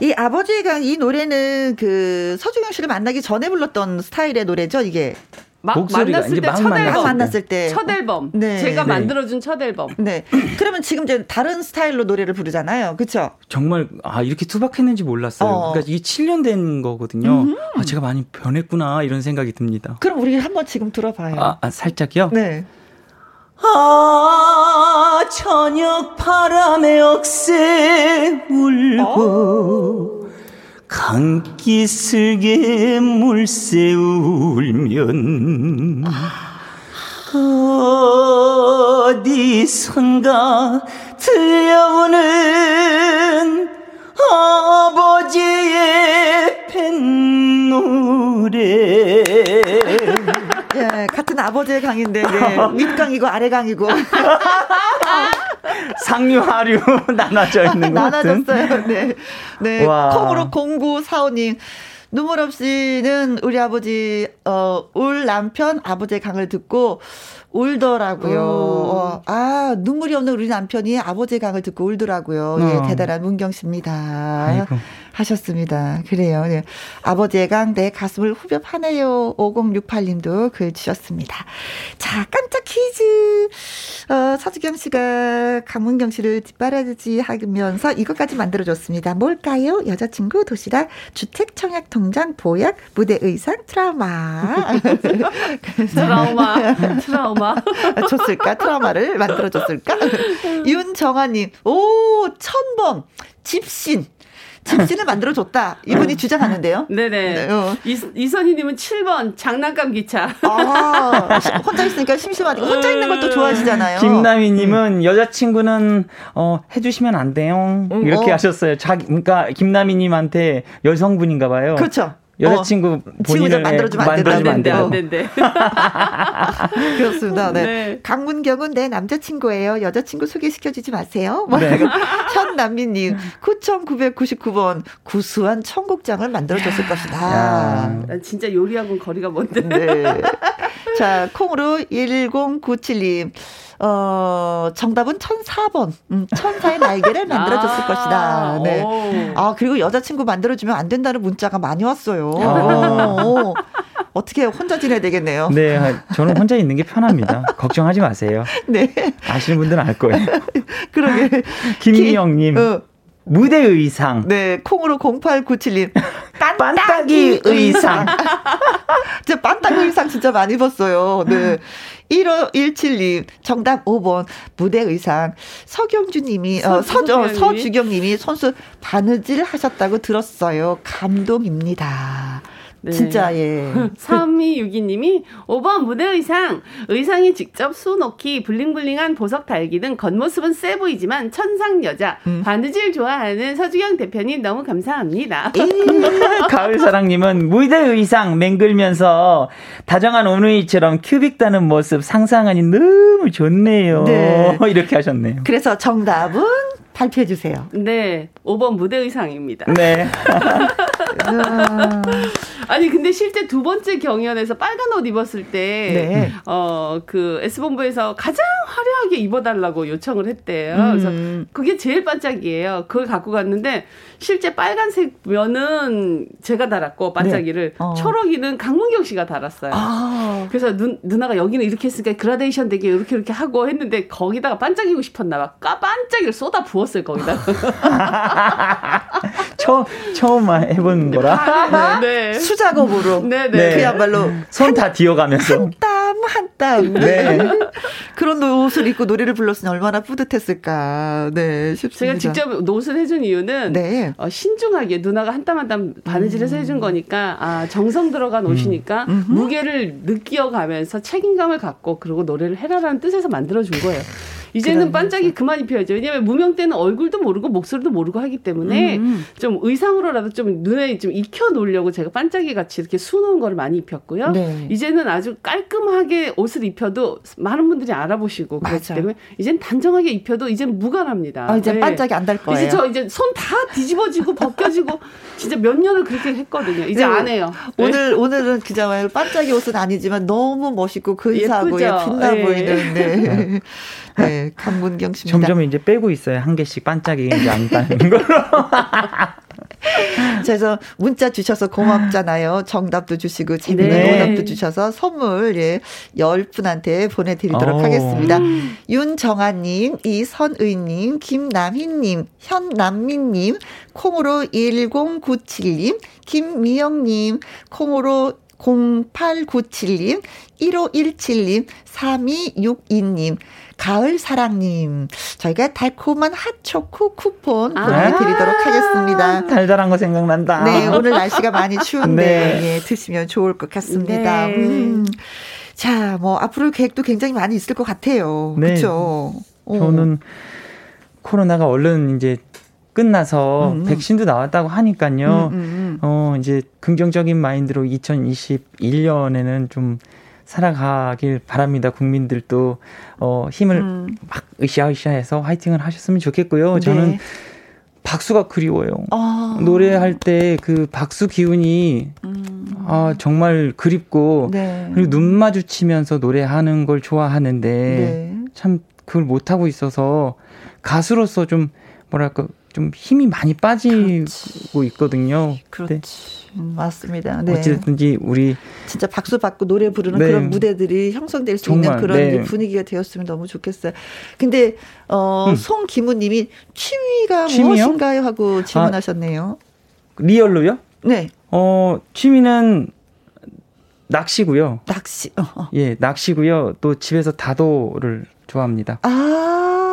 이 아버지의 강, 이 노래는 그 서중영 씨를 만나기 전에 불렀던 스타일의 노래죠, 이게. 막 만났을 때 첫 앨범. 만났을 때. 첫 앨범. 네. 제가 네. 만들어준 첫 앨범. 네. 그러면 지금 이제 다른 스타일로 노래를 부르잖아요. 그렇죠 정말 아 이렇게 투박했는지 몰랐어요. 어. 그러니까 이게 7년 된 거거든요. 아 제가 많이 변했구나 이런 생각이 듭니다. 그럼 우리 한번 지금 들어봐요. 아, 아 살짝요? 네. 아, 저녁 바람에 억새 울고, 강기 슬게 물새 울면, 어디선가 들려오는 아버지의 뱃노래. 예, 같은 아버지의 강인데, 네. 윗강이고 아래강이고. 상류, 하류 나눠져 있는 것 나눠졌어요, 네. 네. 와. 콩으로 공구 사오님. 눈물 없이는 우리 아버지, 어, 울 남편 아버지의 강을 듣고 울더라고요. 어, 아, 눈물이 없는 우리 남편이 아버지의 강을 듣고 울더라고요. 예, 어. 예, 대단한 문경 씨입니다. 아이고. 하셨습니다. 그래요. 네. 아버지의 강 내 가슴을 후벼 파네요. 5068님도 글 주셨습니다. 자, 깜짝 퀴즈. 어, 서주경 씨가 강문경 씨를 뒷바라지 하면서 이것까지 만들어줬습니다. 뭘까요? 여자친구, 도시락, 주택, 청약, 통장, 보약, 무대 의상, 트라우마. 트라우마. 트라우마. 줬을까? 트라우마를 만들어줬을까? 윤정아님, 오, 천번. 집신. 집신을 만들어줬다. 이분이 주장하는데요. 네네. 네, 어. 이, 이선희님은 7번 장난감 기차. 아, 혼자 있으니까 심심하니까 혼자 있는 것도 좋아하시잖아요. 김나미님은 음. 여자친구는 어, 해주시면 안 돼요. 음, 이렇게 어. 하셨어요. 자기 그러니까 김나미님한테 여성분인가 봐요. 그렇죠. 여자친구 어, 본인을 만들어주면 안 만들어주면 안 돼요. 그렇습니다. 네. 네. 강문경은 내 남자친구예요. 여자친구 소개시켜주지 마세요. 뭐 네. 현남미님 9,999번 구수한 청국장을 만들어줬을 것이다. 야. 진짜 요리하고는 거리가 먼데. 네. 자 콩으로 1097님. 어, 정답은 1004번. 음, 천사의 날개를 만들어줬을 아, 것이다. 네. 오. 아, 그리고 여자친구 만들어주면 안 된다는 문자가 많이 왔어요. 아. 어떻게 혼자 지내야 되겠네요. 네, 저는 혼자 있는 게 편합니다. 걱정하지 마세요. 네. 아시는 분들은 알 거예요. 그러게. 김미영님. 어. 무대 의상. 네, 콩으로 0897님. 빤딱이 의상. 진짜 빤딱이 의상 진짜 많이 입었어요. 네. 1517님, 정답 5번, 무대 의상. 서경주님이, 어, 서저, 서주경님이 선수 바느질 하셨다고 들었어요. 감동입니다. 네. 진짜 예. 3262님이 5번 무대 의상 의상에 직접 수놓기 블링블링한 보석 달기 등 겉모습은 세 보이지만 천상 여자 음. 바느질 좋아하는 서주경 대표님 너무 감사합니다. 가을 사랑님은 무대 의상 맹글면서 다정한 오누이처럼 큐빅 다는 모습 상상하니 너무 좋네요. 네. 이렇게 하셨네요. 그래서 정답은 발표해 주세요. 네, 5번 무대 의상입니다. 네. 아니 근데 실제 두 번째 경연에서 빨간 옷 입었을 때, 네. 어그 S 본부에서 가장 화려하게 입어달라고 요청을 했대요. 음. 그래서 그게 제일 반짝이에요. 그걸 갖고 갔는데 실제 빨간색 면은 제가 달았고 반짝이를 네. 어. 초록이는 강문경 씨가 달았어요. 아. 그래서 누, 누나가 여기는 이렇게 했으니까 그라데이션 되게 이렇게 이렇게 하고 했는데 거기다가 반짝이고 싶었나 봐. 까 반짝이를 쏟아 부 었어요 거기다. 처음 처음 해본 거라. 네. 네. 수작업으로. 네, 네. 그야말로 손 다 뒤어가면서 한 땀 한 땀. 네. 그런 옷을 입고 노래를 불렀으니 얼마나 뿌듯했을까. 네, 싶습니다. 제가 직접 옷을 해준 이유는 네. 어, 신중하게 누나가 한 땀 한땀 바느질해서 음. 해준 거니까 아 정성 들어간 음. 옷이니까 음. 무게를 느끼어 가면서 책임감을 갖고 그리고 노래를 해라라는 뜻에서 만들어 준 거예요. 이제는 반짝이 그만 입혀야죠. 왜냐하면 무명 때는 얼굴도 모르고 목소리도 모르고 하기 때문에 음, 음. 좀 의상으로라도 좀 눈에 좀 익혀 놓으려고 제가 반짝이 같이 이렇게 수놓은 걸 많이 입혔고요. 네. 이제는 아주 깔끔하게 옷을 입혀도 많은 분들이 알아보시고 그렇기 때문에 이젠 단정하게 입혀도 이젠 무관합니다. 아, 이제 네. 반짝이 안 달 거예요. 이제 저 이제 손 다 뒤집어지고 벗겨지고 진짜 몇 년을 그렇게 했거든요. 이제 네. 안 해요. 네. 오늘 오늘은 그자마요 반짝이 옷은 아니지만 너무 멋있고 근사하고 빛나 네. 보이는 네. 네, 강문경 씨입니다. 점점 이제 빼고 있어요. 한 개씩 반짝이 이제 안 따는 걸로. 그래서 문자 주셔서 고맙잖아요. 정답도 주시고 재미있는 네. 오답도 주셔서 선물 예, 10분한테 보내드리도록 오. 하겠습니다. 윤정아님, 이선의님, 김남희님, 현남민님, 콩으로 1097님, 김미영님, 콩으로 0897님, 1517님, 3262님, 가을 사랑님, 저희가 달콤한 핫초코 쿠폰 아. 보내드리도록 아~ 하겠습니다. 달달한 거 생각난다. 네, 오늘 날씨가 많이 추운데 네. 예, 드시면 좋을 것 같습니다. 네. 음. 자, 뭐 앞으로 계획도 굉장히 많이 있을 것 같아요. 네. 그렇죠. 저는 코로나가 얼른 이제 끝나서 음, 음. 백신도 나왔다고 하니까요. 음, 음, 음, 어, 이제 긍정적인 마인드로 2021년에는 좀 살아가길 바랍니다. 국민들도 어, 힘을 음. 막 으쌰으쌰해서 화이팅을 하셨으면 좋겠고요. 네. 저는 박수가 그리워요. 아. 노래할 때 그 박수 기운이 음. 아, 정말 그립고 네. 그리고 눈 마주치면서 노래하는 걸 좋아하는데 네. 참 그걸 못 하고 있어서 가수로서 좀 뭐랄까 좀 힘이 많이 빠지고 그렇지. 있거든요. 그렇지. 네. 음, 맞습니다. 네. 어찌됐든지 우리 진짜 박수 받고 노래 부르는 네. 그런 무대들이 형성될 수 정말, 있는 그런 네. 분위기가 되었으면 너무 좋겠어요. 근데 어 음. 송기무 님이 취미가 취미요? 무엇인가요 하고 아, 질문하셨네요. 아, 리얼로요? 네. 어 취미는 낚시고요. 낚시. 어, 어. 예, 낚시고요. 또 집에서 다도를 좋아합니다. 아.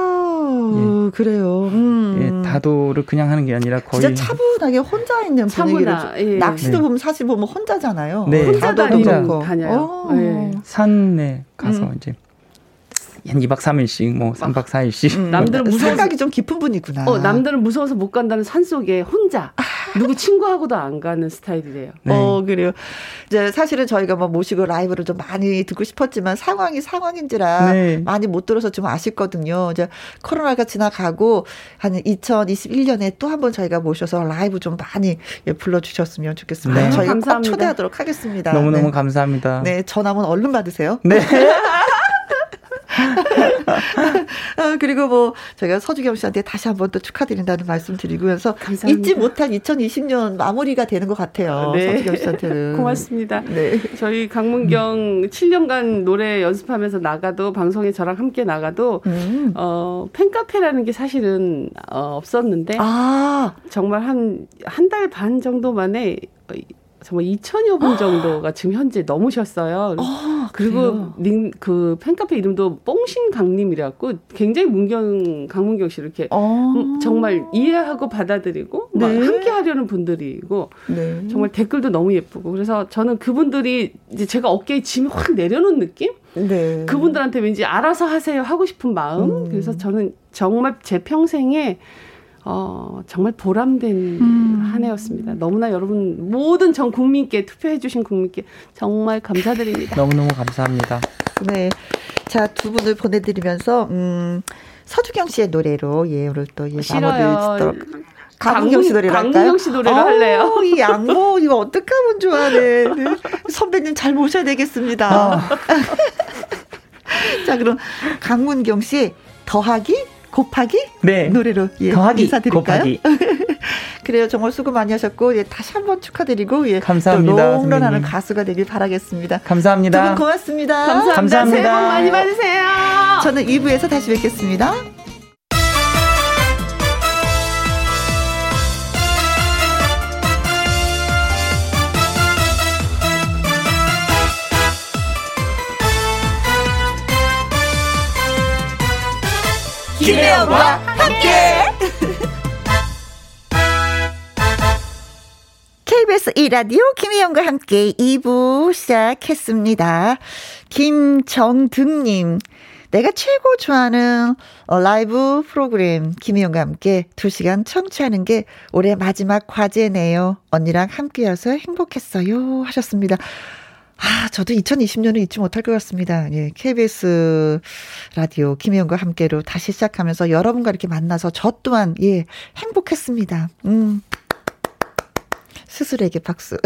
예. 그래요. 음. 예, 다도를 그냥 하는 게 아니라 거의 진짜 차분하게 혼자 있는 분위기를 예. 낚시도 네. 보면 사실 보면 혼자잖아요. 네. 혼자 다니고 다녀요. 어. 네. 산에 가서 음. 이제 한 2박 3일씩, 뭐 3박 4일씩. 음, 남들은 무서워서. 생각이 좀 깊은 분이구나. 어, 남들은 무서워서 못 간다는 산 속에 혼자. 아. 누구 친구하고도 안 가는 스타일이래요. 네. 어, 그래요. 이제 사실은 저희가 뭐 모시고 라이브를 좀 많이 듣고 싶었지만 상황이 상황인지라 네. 많이 못 들어서 좀 아쉽거든요. 이제 코로나가 지나가고 한 2021년에 또 한 번 저희가 모셔서 라이브 좀 많이 예, 불러 주셨으면 좋겠습니다. 네. 저희가 감사합니다. 꼭 초대하도록 하겠습니다. 너무너무 네. 감사합니다. 네, 전화면 얼른 받으세요. 네. 아, 그리고 뭐 저희가 서주경 씨한테 다시 한번 또 축하드린다는 말씀 드리면서 감사합니다. 잊지 못한 2020년 마무리가 되는 것 같아요. 네. 서주경 씨한테는 고맙습니다. 네. 저희 강문경 음. 7년간 노래 연습하면서 나가도 방송에 저랑 함께 나가도 음. 어, 팬카페라는 게 사실은 어, 없었는데 아. 정말 한 한 달 반 정도 만에 정말 2천여 분 정도가 지금 현재 넘으셨어요. 어, 그리고 링, 그 팬카페 이름도 뽕신 강림이라고 굉장히 문경 강문경 씨를 이렇게 어. 음, 정말 이해하고 받아들이고 네. 막 함께 하려는 분들이고 네. 정말 댓글도 너무 예쁘고 그래서 저는 그분들이 이제 제가 어깨에 짐이 확 내려놓은 느낌? 네. 그분들한테 왠지 알아서 하세요 하고 싶은 마음. 음. 그래서 저는 정말 제 평생에 어, 정말 보람된 음. 한 해였습니다. 너무나 여러분 모든 전 국민께 투표해 주신 국민께 정말 감사드립니다. 너무너무 감사합니다. 네. 자, 두 분을 보내 드리면서 음 서주경 씨의 노래로 예, 오늘 또 예, 마무리를 강문경 씨 노래를 할까요? 강문경 씨 노래로 어, 할래요. 이 양모 이거 어떻게 하면 좋아하네. 네. 선배님 잘 모셔야 되겠습니다. 어. 자, 그럼 강문경 씨 더하기 곱하기 네. 노래로 예, 더하기 인사드릴까요? 곱하기. 그래요. 정말 수고 많이 하셨고 예, 다시 한번 축하드리고 예, 감사합니다. 롱런하는 가수가 되길 바라겠습니다. 감사합니다. 두 분 고맙습니다. 감사합니다. 감사합니다. 새해 복 많이 받으세요. 저는 2부에서 다시 뵙겠습니다. 김혜영과 함께. KBS 1라디오 김혜영과 함께 2부 시작했습니다. 김정등님, 내가 최고 좋아하는 어, 라이브 프로그램 김혜영과 함께 2시간 청취하는 게 올해 마지막 과제네요. 언니랑 함께여서 행복했어요. 하셨습니다. 아, 저도 2020년을 잊지 못할 것 같습니다. 예, KBS 라디오 김혜영과 함께로 다시 시작하면서 여러분과 이렇게 만나서 저 또한, 예, 행복했습니다. 음. 스스로에게 박수.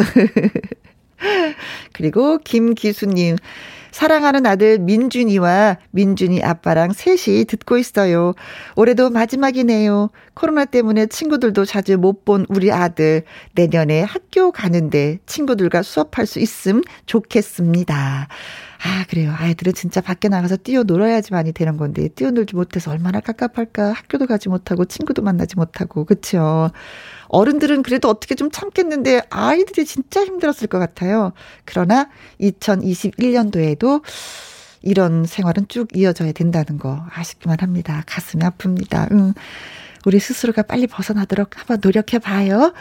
그리고 김기수님, 사랑하는 아들 민준이와 민준이 아빠랑 셋이 듣고 있어요. 올해도 마지막이네요. 코로나 때문에 친구들도 자주 못 본 우리 아들. 내년에 학교 가는데 친구들과 수업할 수 있음 좋겠습니다. 아, 그래요. 아이들은 진짜 밖에 나가서 뛰어놀아야지만이 되는 건데, 뛰어놀지 못해서 얼마나 깝깝할까. 학교도 가지 못하고, 친구도 만나지 못하고, 그쵸. 어른들은 그래도 어떻게 좀 참겠는데 아이들이 진짜 힘들었을 것 같아요. 그러나 2021년도에도 이런 생활은 쭉 이어져야 된다는 거 아쉽기만 합니다. 가슴이 아픕니다. 응. 우리 스스로가 빨리 벗어나도록 한번 노력해 봐요.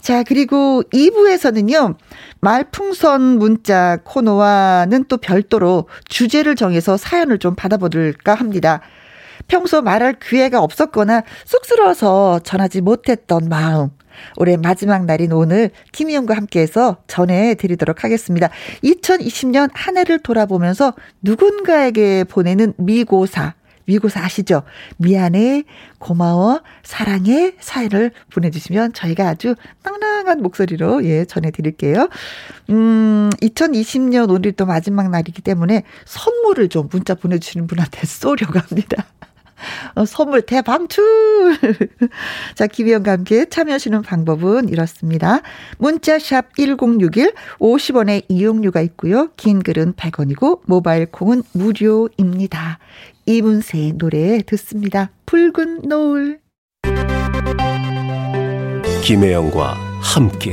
자, 그리고 2부에서는요, 말풍선 문자 코너와는 또 별도로 주제를 정해서 사연을 좀 받아볼까 합니다. 평소 말할 기회가 없었거나 쑥스러워서 전하지 못했던 마음. 올해 마지막 날인 오늘 김희영과 함께해서 전해드리도록 하겠습니다. 2020년 한 해를 돌아보면서 누군가에게 보내는 미고사. 미고사 아시죠? 미안해, 고마워, 사랑해 사연을 보내주시면 저희가 아주 낭낭한 목소리로 예 전해드릴게요. 음, 2020년 오늘 또 마지막 날이기 때문에 선물을 좀 문자 보내주시는 분한테 쏘려고 합니다. 어, 선물 대방출! 자, 김희영과 함께 참여하시는 방법은 이렇습니다. 문자샵 1061, 50원의 이용료가 있고요. 긴 글은 100원이고, 모바일 콩은 무료입니다. 이문세의 노래 듣습니다. 붉은 노을. 김혜영과 함께.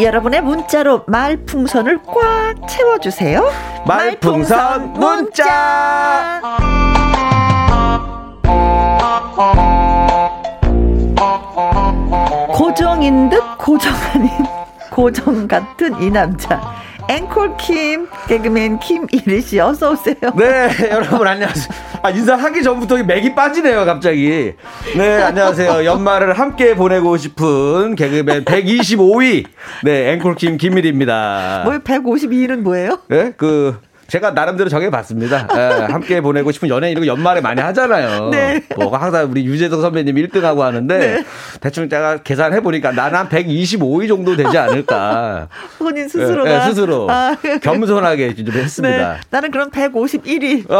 여러분의 문자로 말풍선을 꽉 채워주세요. 말풍선 문자! 고정인 듯 고정 아닌 고정 같은 이 남자. 앵콜 킴 개그맨 김이리 씨 어서 오세요. 네, 여러분 안녕하세요. 아, 인사하기 전부터 맥이 빠지네요, 갑자기. 네, 안녕하세요. 연말을 함께 보내고 싶은 개그맨 125위. 네, 앵콜 킴 김일입니다. 뭐 152위는 뭐예요? 네, 그 제가 나름대로 정해봤습니다. 에, 예, 함께 보내고 싶은 연예인 이거 연말에 많이 하잖아요. 네. 뭐 항상 우리 유재석 선배님 1등하고 하는데 네. 대충 제가 계산해 보니까 나는 한 125위 정도 되지 않을까. 본인 스스로가 네, 네, 스스로 아. 겸손하게 좀 했습니다. 네. 나는 그럼 151위.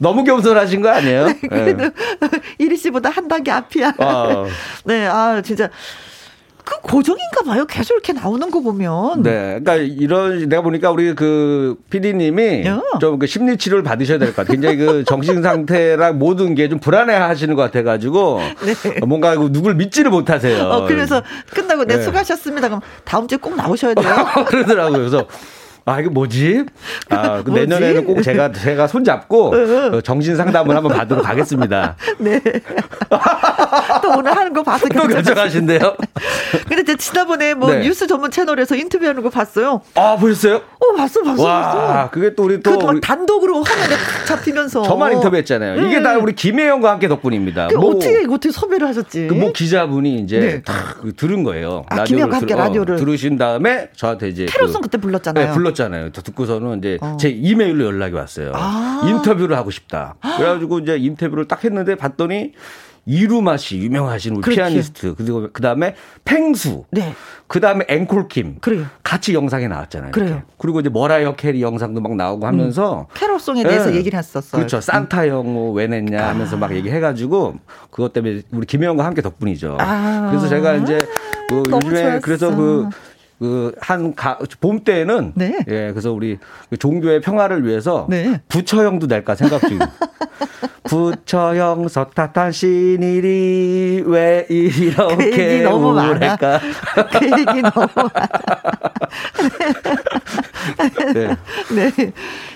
너무 겸손하신 거 아니에요? 네, 그래도 네. 이리 씨보다 한 단계 앞이야. 어. 네, 아 진짜 그 고정인가 봐요. 계속 이렇게 나오는 거 보면. 네. 그러니까 이런 내가 보니까 우리 그 PD님이 좀 그 심리 치료를 받으셔야 될 것 같아요. 굉장히 그 정신 상태랑 모든 게 좀 불안해 하시는 것 같아 가지고 네. 뭔가 그 누굴 믿지를 못하세요. 어, 그래서 끝나고 네, 네. 수고하셨습니다. 그럼 다음 주에 꼭 나오셔야 돼요. 그러더라고요. 그래서 아 이게 뭐지? 아그 내년에는 꼭 제가 제가 손 잡고 그 정신 상담을 한번 받으러 가겠습니다. 네. 또 오늘 하는 거 봐서 또 결정하신대요. 근데 제가 지난번에 뭐 네. 뉴스 전문 채널에서 인터뷰하는 거 봤어요. 아 보셨어요? 어 봤어 봤어 와, 봤어. 그게 또 우리 또 우리 단독으로 화면에 잡히면서 저만 인터뷰했잖아요. 음. 이게 다 우리 김혜영과 함께 덕분입니다. 뭐, 어떻게 어떻게 섭외를 하셨지? 그 뭐 기자분이 이제 네. 다그 들은 거예요. 아, 김혜영과 함께 들, 라디오를 어, 들으신 다음에 저한테 이제 캐롤송 그, 때 불렀잖아요. 네, 불렀 잖아요. 듣고서는 이제 어. 제 이메일로 연락이 왔어요. 아. 인터뷰를 하고 싶다. 그래가지고 이제 인터뷰를 딱 했는데 봤더니 이루마 씨 유명하신 우리 그렇지. 피아니스트 그리고 그 다음에 펭수 네. 그 다음에 앵콜킴 그래요. 같이 영상에 나왔잖아요. 그래요. 이렇게. 그리고 이제 머라이어 캐리 영상도 막 나오고 하면서 음. 캐롤송에 대해서 네. 얘기를 했었어요. 그렇죠. 산타 영어 왜 냈냐 하면서 아. 막 얘기해 가지고 그것 때문에 우리 김혜영과 함께 덕분이죠. 아. 그래서 제가 이제 그 요즘에 좋았어. 그래서 그 그한봄 때는 네. 예 그래서 우리 그 종교의 평화를 위해서 네. 부처형도 낼까 생각 중. 부처형 서타탄 신일이 왜 이렇게 그 우울할까? 그 얘기 너무 많아. 네. 네.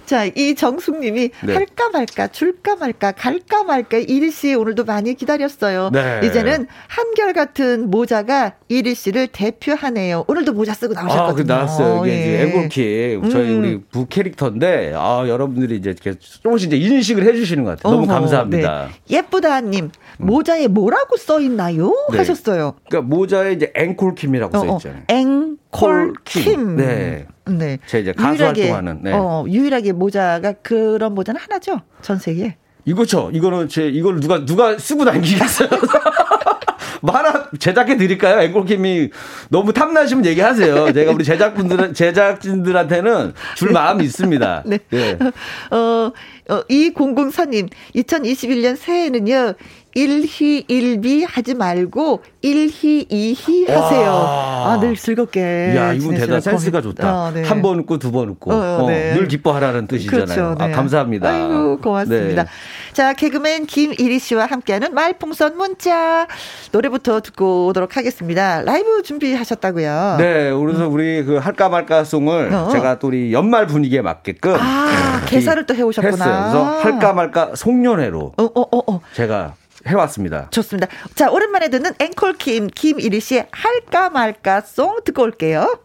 자, 이정숙님이 네. 할까 말까, 줄까 말까, 갈까 말까, 이리 씨 오늘도 많이 기다렸어요. 네. 이제는 한결 같은 모자가 이리 씨를 대표하네요. 오늘도 모자 쓰고 나오셨거든요. 아, 그 나왔어요. 이게 예. 이제 앵콜킥 저희 음. 우리 부 캐릭터인데, 아, 여러분들이 이제 조금씩 이제 인식을 해주시는 것 같아요. 너무 어허, 감사합니다. 네. 예쁘다님, 음. 모자에 뭐라고 써 있나요? 네. 하셨어요. 그러니까 모자에 이제 앵콜킴이라고 어, 써 어. 있잖아요. 앵콜킴. 네. 네. 제 이제 가수 유일하게, 활동하는. 네. 어, 유일하게 모자가 그런 모자는 하나죠. 전 세계에. 이거죠. 이거는 제 이걸 누가 누가 쓰고 다니겠어요. 뭐 하나 제작해 드릴까요? 앵콜킴이 너무 탐나시면 얘기하세요. 제가 우리 제작분들 제작진들한테는 줄 마음이 있습니다. 네. 네. 어, 어, 이공공사님 2021년 새해는요. 일희 일비 하지 말고 일희 이희 하세요. 아, 늘 즐겁게. 야, 이분 대단 센스가 좋다. 어, 네. 한번 웃고 두 번 웃고. 어, 어, 네. 늘 기뻐하라는 뜻이잖아요. 그렇죠, 네. 아, 감사합니다. 아유, 고맙습니다. 네. 자, 개그맨 김이리 씨와 함께하는 말풍선 문자. 노래부터 듣고 오도록 하겠습니다. 라이브 준비하셨다고요? 네, 그래서 음. 우리 그 할까 말까 송을 어. 제가 또 우리 연말 분위기에 맞게끔. 아, 개사를 또 해오셨구나. 했어요. 그래서 할까 말까 송년회로. 어, 어, 어, 어. 제가 해왔습니다. 좋습니다. 자, 오랜만에 듣는 앵콜 김, 김이리 씨의 할까 말까 송 듣고 올게요.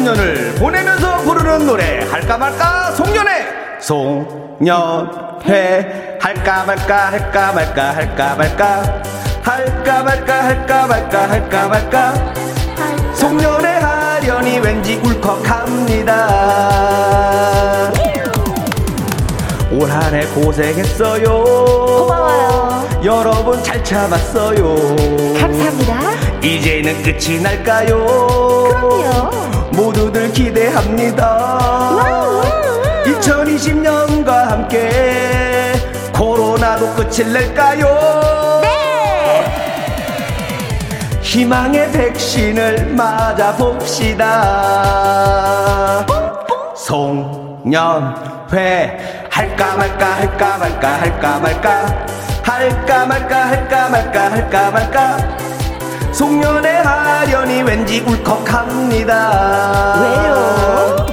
2020년을 보내면서 부르는 노래. 할까 말까? 송년회. 송년회. 할까 말까 할까 말까 할까 말까. 할까 말까 할까 말까 할까 말까. 송년회 하려니 왠지 울컥합니다. 올 한 해 고생했어요. 고마워요. 여러분 잘 참았어요. 감사합니다. 이제는 끝이 날까요? 그럼요 모두들 기대합니다. 2020년과 함께 코로나도 끝을 낼까요? 희망의 백신을 맞아봅시다. 송년회. 할까 말까 할까 말까 할까 말까. 할까 말까 할까 말까 할까 말까 송년회 하려니 왠지 울컥합니다. 왜요?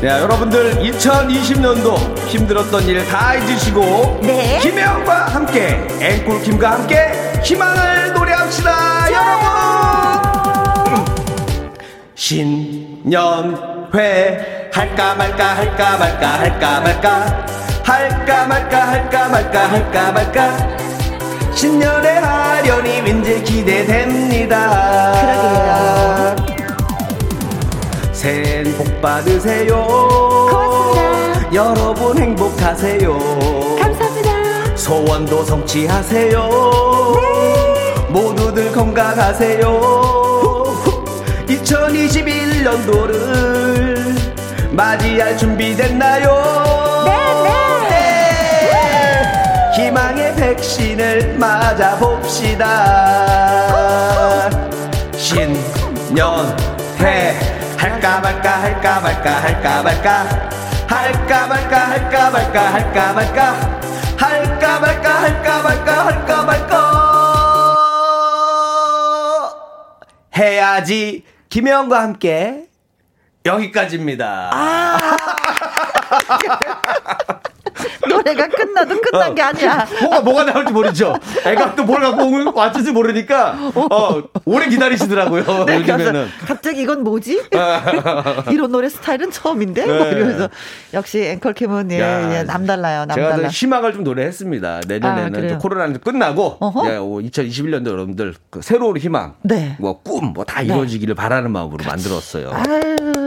네, 여러분들 2020년도 힘들었던 일 다 잊으시고 네. 김혜영과 함께 앵콜 김과 함께 희망을 노래합시다 여러분 신년회 할까 말까 할까 말까 할까 말까 할까 말까 할까 말까 할까 말까 신년회 하려니 왠지 기대됩니다. 새해 복 받으세요. 고맙습니다. 여러분 행복하세요. 감사합니다. 소원도 성취하세요. 모두들 건강하세요. 2021년도를 맞이할 준비됐나요 백신을 맞아봅시다. 신년회. 할까 말까 할까 말까 할까 말까. 할까 말까 할까 말까 할까 말까. 할까 말까 할까 말까 할까 말까. 해야지. 김혜영과 함께 여기까지입니다. 아. 노래가 끝나도 끝난 게 아니야. 뭐가 뭐가 나올지 모르죠. 애가 또 뭘 갖고 온 왔을지 모르니까 어, 오래 기다리시더라고요. 네, 요즘에는. 갑자기 이건 뭐지? 이런 노래 스타일은 처음인데? 뭐 네. 이러면서 역시 앵콜 캠은 예, 야, 예, 남달라요. 제가 남달라. 희망을 좀 노래했습니다. 내년에는 아, 코로나는 끝나고 어허. 예, 2021년도 여러분들 그 새로운 희망, 네. 뭐 꿈 뭐 다 이루어지기를 바라는 마음으로 만들었어요. 아유.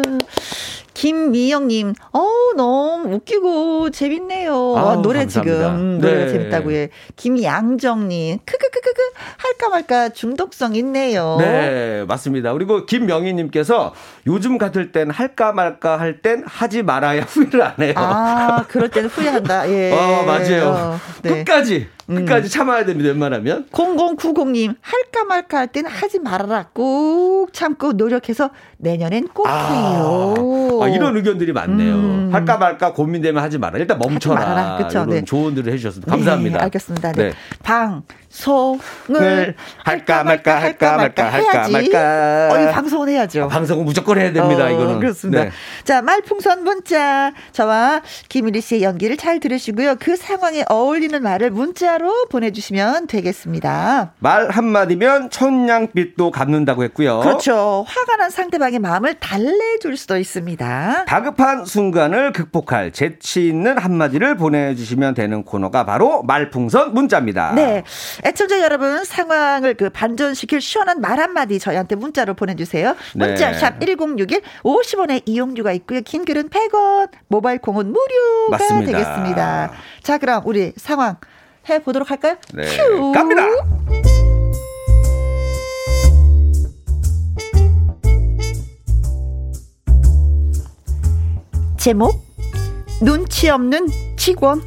김미영님, 어우, 너무 웃기고 재밌네요. 아, 노래 감사합니다. 지금, 음, 노래가 네. 재밌다고 해. 김양정님, 크크크크크, 할까 말까 중독성 있네요. 네, 맞습니다. 그리고 김명희님께서 요즘 같을 땐 할까 말까 할 땐 하지 말아야 후회를 안 해요. 아, 그럴 때는 후회한다. 예. 어, 맞아요. 어, 네. 음. 끝까지, 끝까지 참아야 됩니다, 웬만하면. 0090님, 할까 말까 할 때는 하지 말아라. 꾹 참고 노력해서 내년엔 꼭 해요. 아, 이런 의견들이 많네요. 음. 할까 말까 고민되면 하지 마라. 일단 멈춰라. 이런 네. 조언들을 해주셨습니다. 감사합니다. 네, 알겠습니다. 네. 네. 방 송을 할까 말까 할까 말까 할까 해야지. 말까. 어, 이 방송은 해야죠. 아, 방송은 무조건 해야 됩니다. 어, 이거는. 그렇습니다. 네. 자, 말풍선 문자. 저와 김일희 씨의 연기를 잘 들으시고요. 그 상황에 어울리는 말을 문자로 보내주시면 되겠습니다. 말 한마디면 천냥빛도 갚는다고 했고요. 그렇죠. 화가 난 상대방의 마음을 달래줄 수도 있습니다. 다급한 순간을 극복할 재치 있는 한마디를 보내주시면 되는 코너가 바로 말풍선 문자입니다. 네. 애청자 여러분, 상황을 그 반전시킬 시원한 말 한마디 저희한테 문자로 보내주세요. 문자 네. 샵 1061, 50원의 이용료가 있고요. 긴 글은 100원, 모바일 콩은 무료가 맞습니다. 되겠습니다. 자, 그럼 우리 상황 해보도록 할까요? 네. 큐. 갑니다. 제목, 눈치 없는 직원.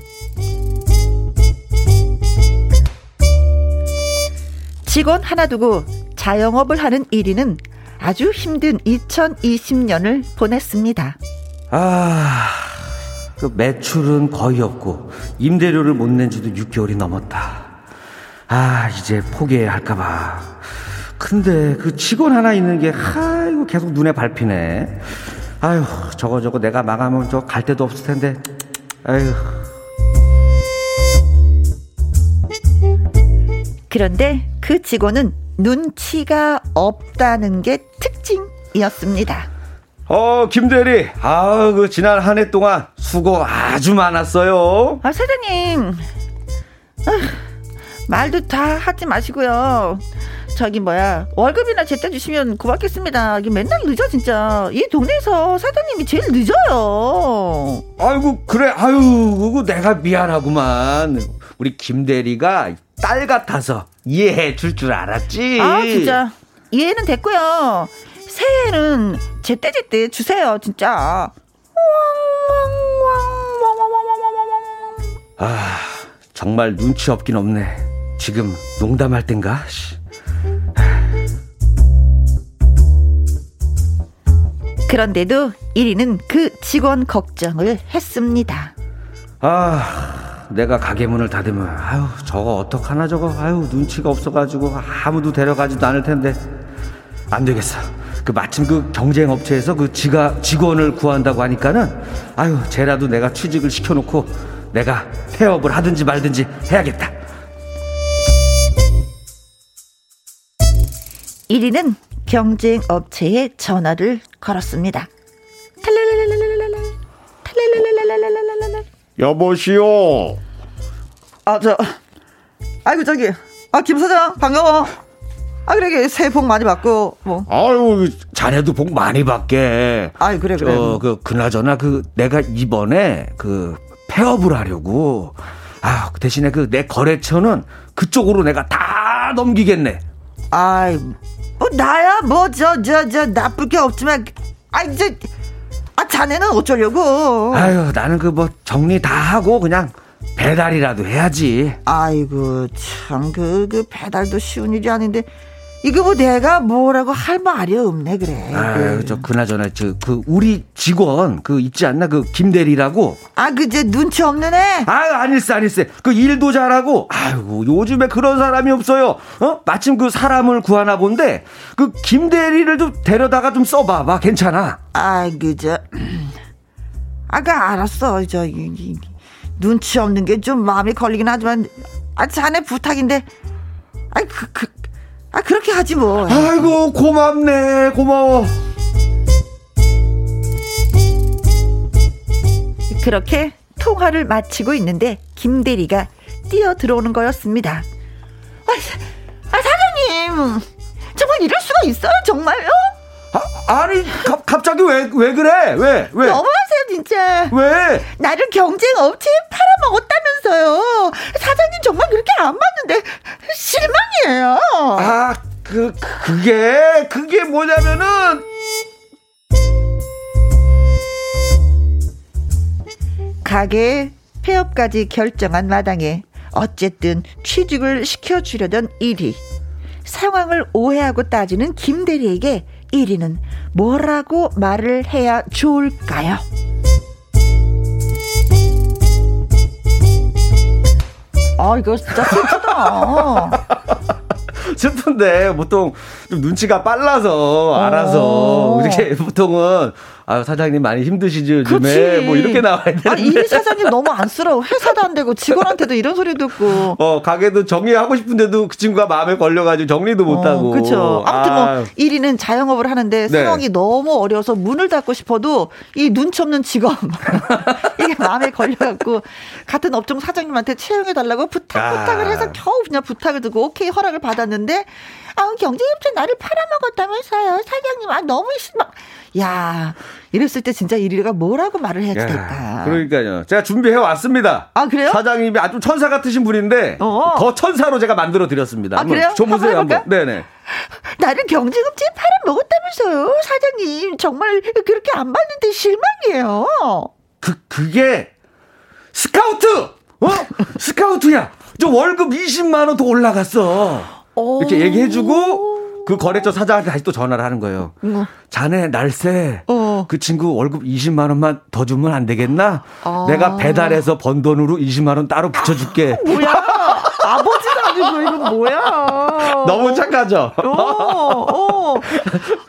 직원 하나 두고 자영업을 하는 1위는 아주 힘든 2020년을 보냈습니다. 아, 그 매출은 거의 없고 임대료를 못 낸 지도 6개월이 넘었다. 아, 이제 포기해야 할까봐. 근데 그 직원 하나 있는 게, 아이고, 계속 눈에 밟히네. 아유, 저거 저거 내가 망하면 저 갈 데도 없을 텐데. 아유. 그런데 그 직원은 눈치가 없다는 게 특징. 이었습니다. 어, 김대리. 아, 그 지난 한 해 동안 수고 아주 많았어요. 아, 사장님. 아, 말도 다 하지 마시고요. 저기 뭐야 월급이나 제때 주시면 고맙겠습니다. 이게 맨날 늦어 진짜. 이 동네에서 사장님이 제일 늦어요. 아이고 그래 아유 그거 내가 미안하구만. 우리 김 대리가 딸 같아서 이해해 줄 줄 알았지. 아 진짜 이해는 됐고요. 새해에는 제때제때 주세요 진짜. 아 정말 눈치 없긴 없네. 지금 농담할 땐가? 그런데도 1위는 그 직원 걱정을 했습니다. 아, 내가 가게 문을 닫으면 아유 저거 어떡하나 저거 아유 눈치가 없어가지고 아무도 데려가지도 않을 텐데 안 되겠어. 그 마침 그 경쟁 업체에서 그 지가 직원을 구한다고 하니까는 아유 쟤라도 내가 취직을 시켜놓고 내가 폐업을 하든지 말든지 해야겠다. 1위는 경쟁 업체에 전화를 걸었습니다. 여보시오. 아, 저, 아이고, 저기, 아, 김 사장, 반가워. 아, 그래, 새해 복 많이 받고, 뭐. 아유, 자네도 복 많이 받게. 아이, 그래, 그래. 어, 그, 그나저나, 그, 내가 이번에, 그, 폐업을 하려고. 아, 그 대신에 그, 내 거래처는 그쪽으로 내가 다 넘기겠네. 아이, 뭐 나야 뭐 저 저 저 나쁠 게 없지만 아이 저 아, 자네는 어쩌려고? 아유, 나는 그 뭐 정리 다 하고 그냥 배달이라도 해야지. 아이고, 참, 그, 그 배달도 쉬운 일이 아닌데, 이거 뭐 내가 뭐라고 할 말이 없네 그래. 아, 저 그나저나 저 그 우리 직원 그 있지 않나 그 김대리라고. 아, 그 저 눈치 없는 애. 아, 아닐세 아닐세. 그 일도 잘하고. 아이고 요즘에 그런 사람이 없어요. 어? 마침 그 사람을 구하나 본데 그 김대리를 좀 데려다가 좀 써봐봐. 괜찮아. 아, 그저 아까 알았어. 저 이, 이, 눈치 없는 게 좀 마음이 걸리긴 하지만 아 자네 부탁인데. 아이 그 그. 아, 그렇게 하지 뭐. 아이고, 고맙네. 고마워. 그렇게 통화를 마치고 있는데 김 대리가 뛰어 들어오는 거였습니다. 아, 아 사장님. 정말 이럴 수가 있어요? 정말요? 아, 니 가, 갑자기 왜, 왜 그래? 왜, 왜? 너무하세요, 진짜. 왜? 나를 경쟁 업체에 팔아먹었다면서요. 사장님 정말 그렇게 안 맞는데, 실망이에요. 아, 그, 그게, 그게 뭐냐면은, 가게 폐업까지 결정한 마당에 어쨌든 취직을 시켜주려던 1위. 상황을 오해하고 따지는 김 대리에게 1위는 뭐라고 말을 해야 좋을까요? 아, 이거 진짜 슬프다. 슬픈데 보통 좀 눈치가 빨라서 알아서 이렇게 보통은 아 사장님 많이 힘드시죠 요즘에 그치. 뭐 이렇게 나와야 되는데 아니 이 사장님 너무 안쓰러워 회사도 안 되고 직원한테도 이런 소리 듣고 어 가게도 정리하고 싶은데도 그 친구가 마음에 걸려가지고 정리도 못하고 어, 그렇죠 아무튼 뭐 아. 1위는 자영업을 하는데 네. 상황이 너무 어려워서 문을 닫고 싶어도 이 눈치 없는 직원 이게 마음에 걸려갖고 같은 업종 사장님한테 채용해 달라고 부탁 아. 부탁을 해서 겨우 그냥 부탁을 듣고 오케이 허락을 받았는데 아 경쟁업체 나를 팔아먹었다면서요 사장님 아 너무 심막 야, 이랬을 때 진짜 이리가 뭐라고 말을 해야 될까? 그러니까요. 제가 준비해 왔습니다. 아, 그래요? 사장님이 아주 천사 같으신 분인데 어어. 더 천사로 제가 만들어 드렸습니다. 아, 그래요? 좀 보세요, 한번. 네네. 나를 경쟁업체에 팔아먹었다면서요. 사장님, 정말 그렇게 안 받는데 실망이에요. 그, 그게 스카우트! 어? 스카우트야! 저 월급 20만원 더 올라갔어. 이렇게 얘기해주고 그 거래처 사장한테 다시 또 전화를 하는 거예요. 어. 자네 날새 어. 그 친구 월급 20만 원만 더 주면 안 되겠나? 아. 내가 배달해서 번 돈으로 20만 원 따로 붙여줄게. 뭐야? 아버지가 아니고 이건 뭐야? 너무 착하죠? 어, 어,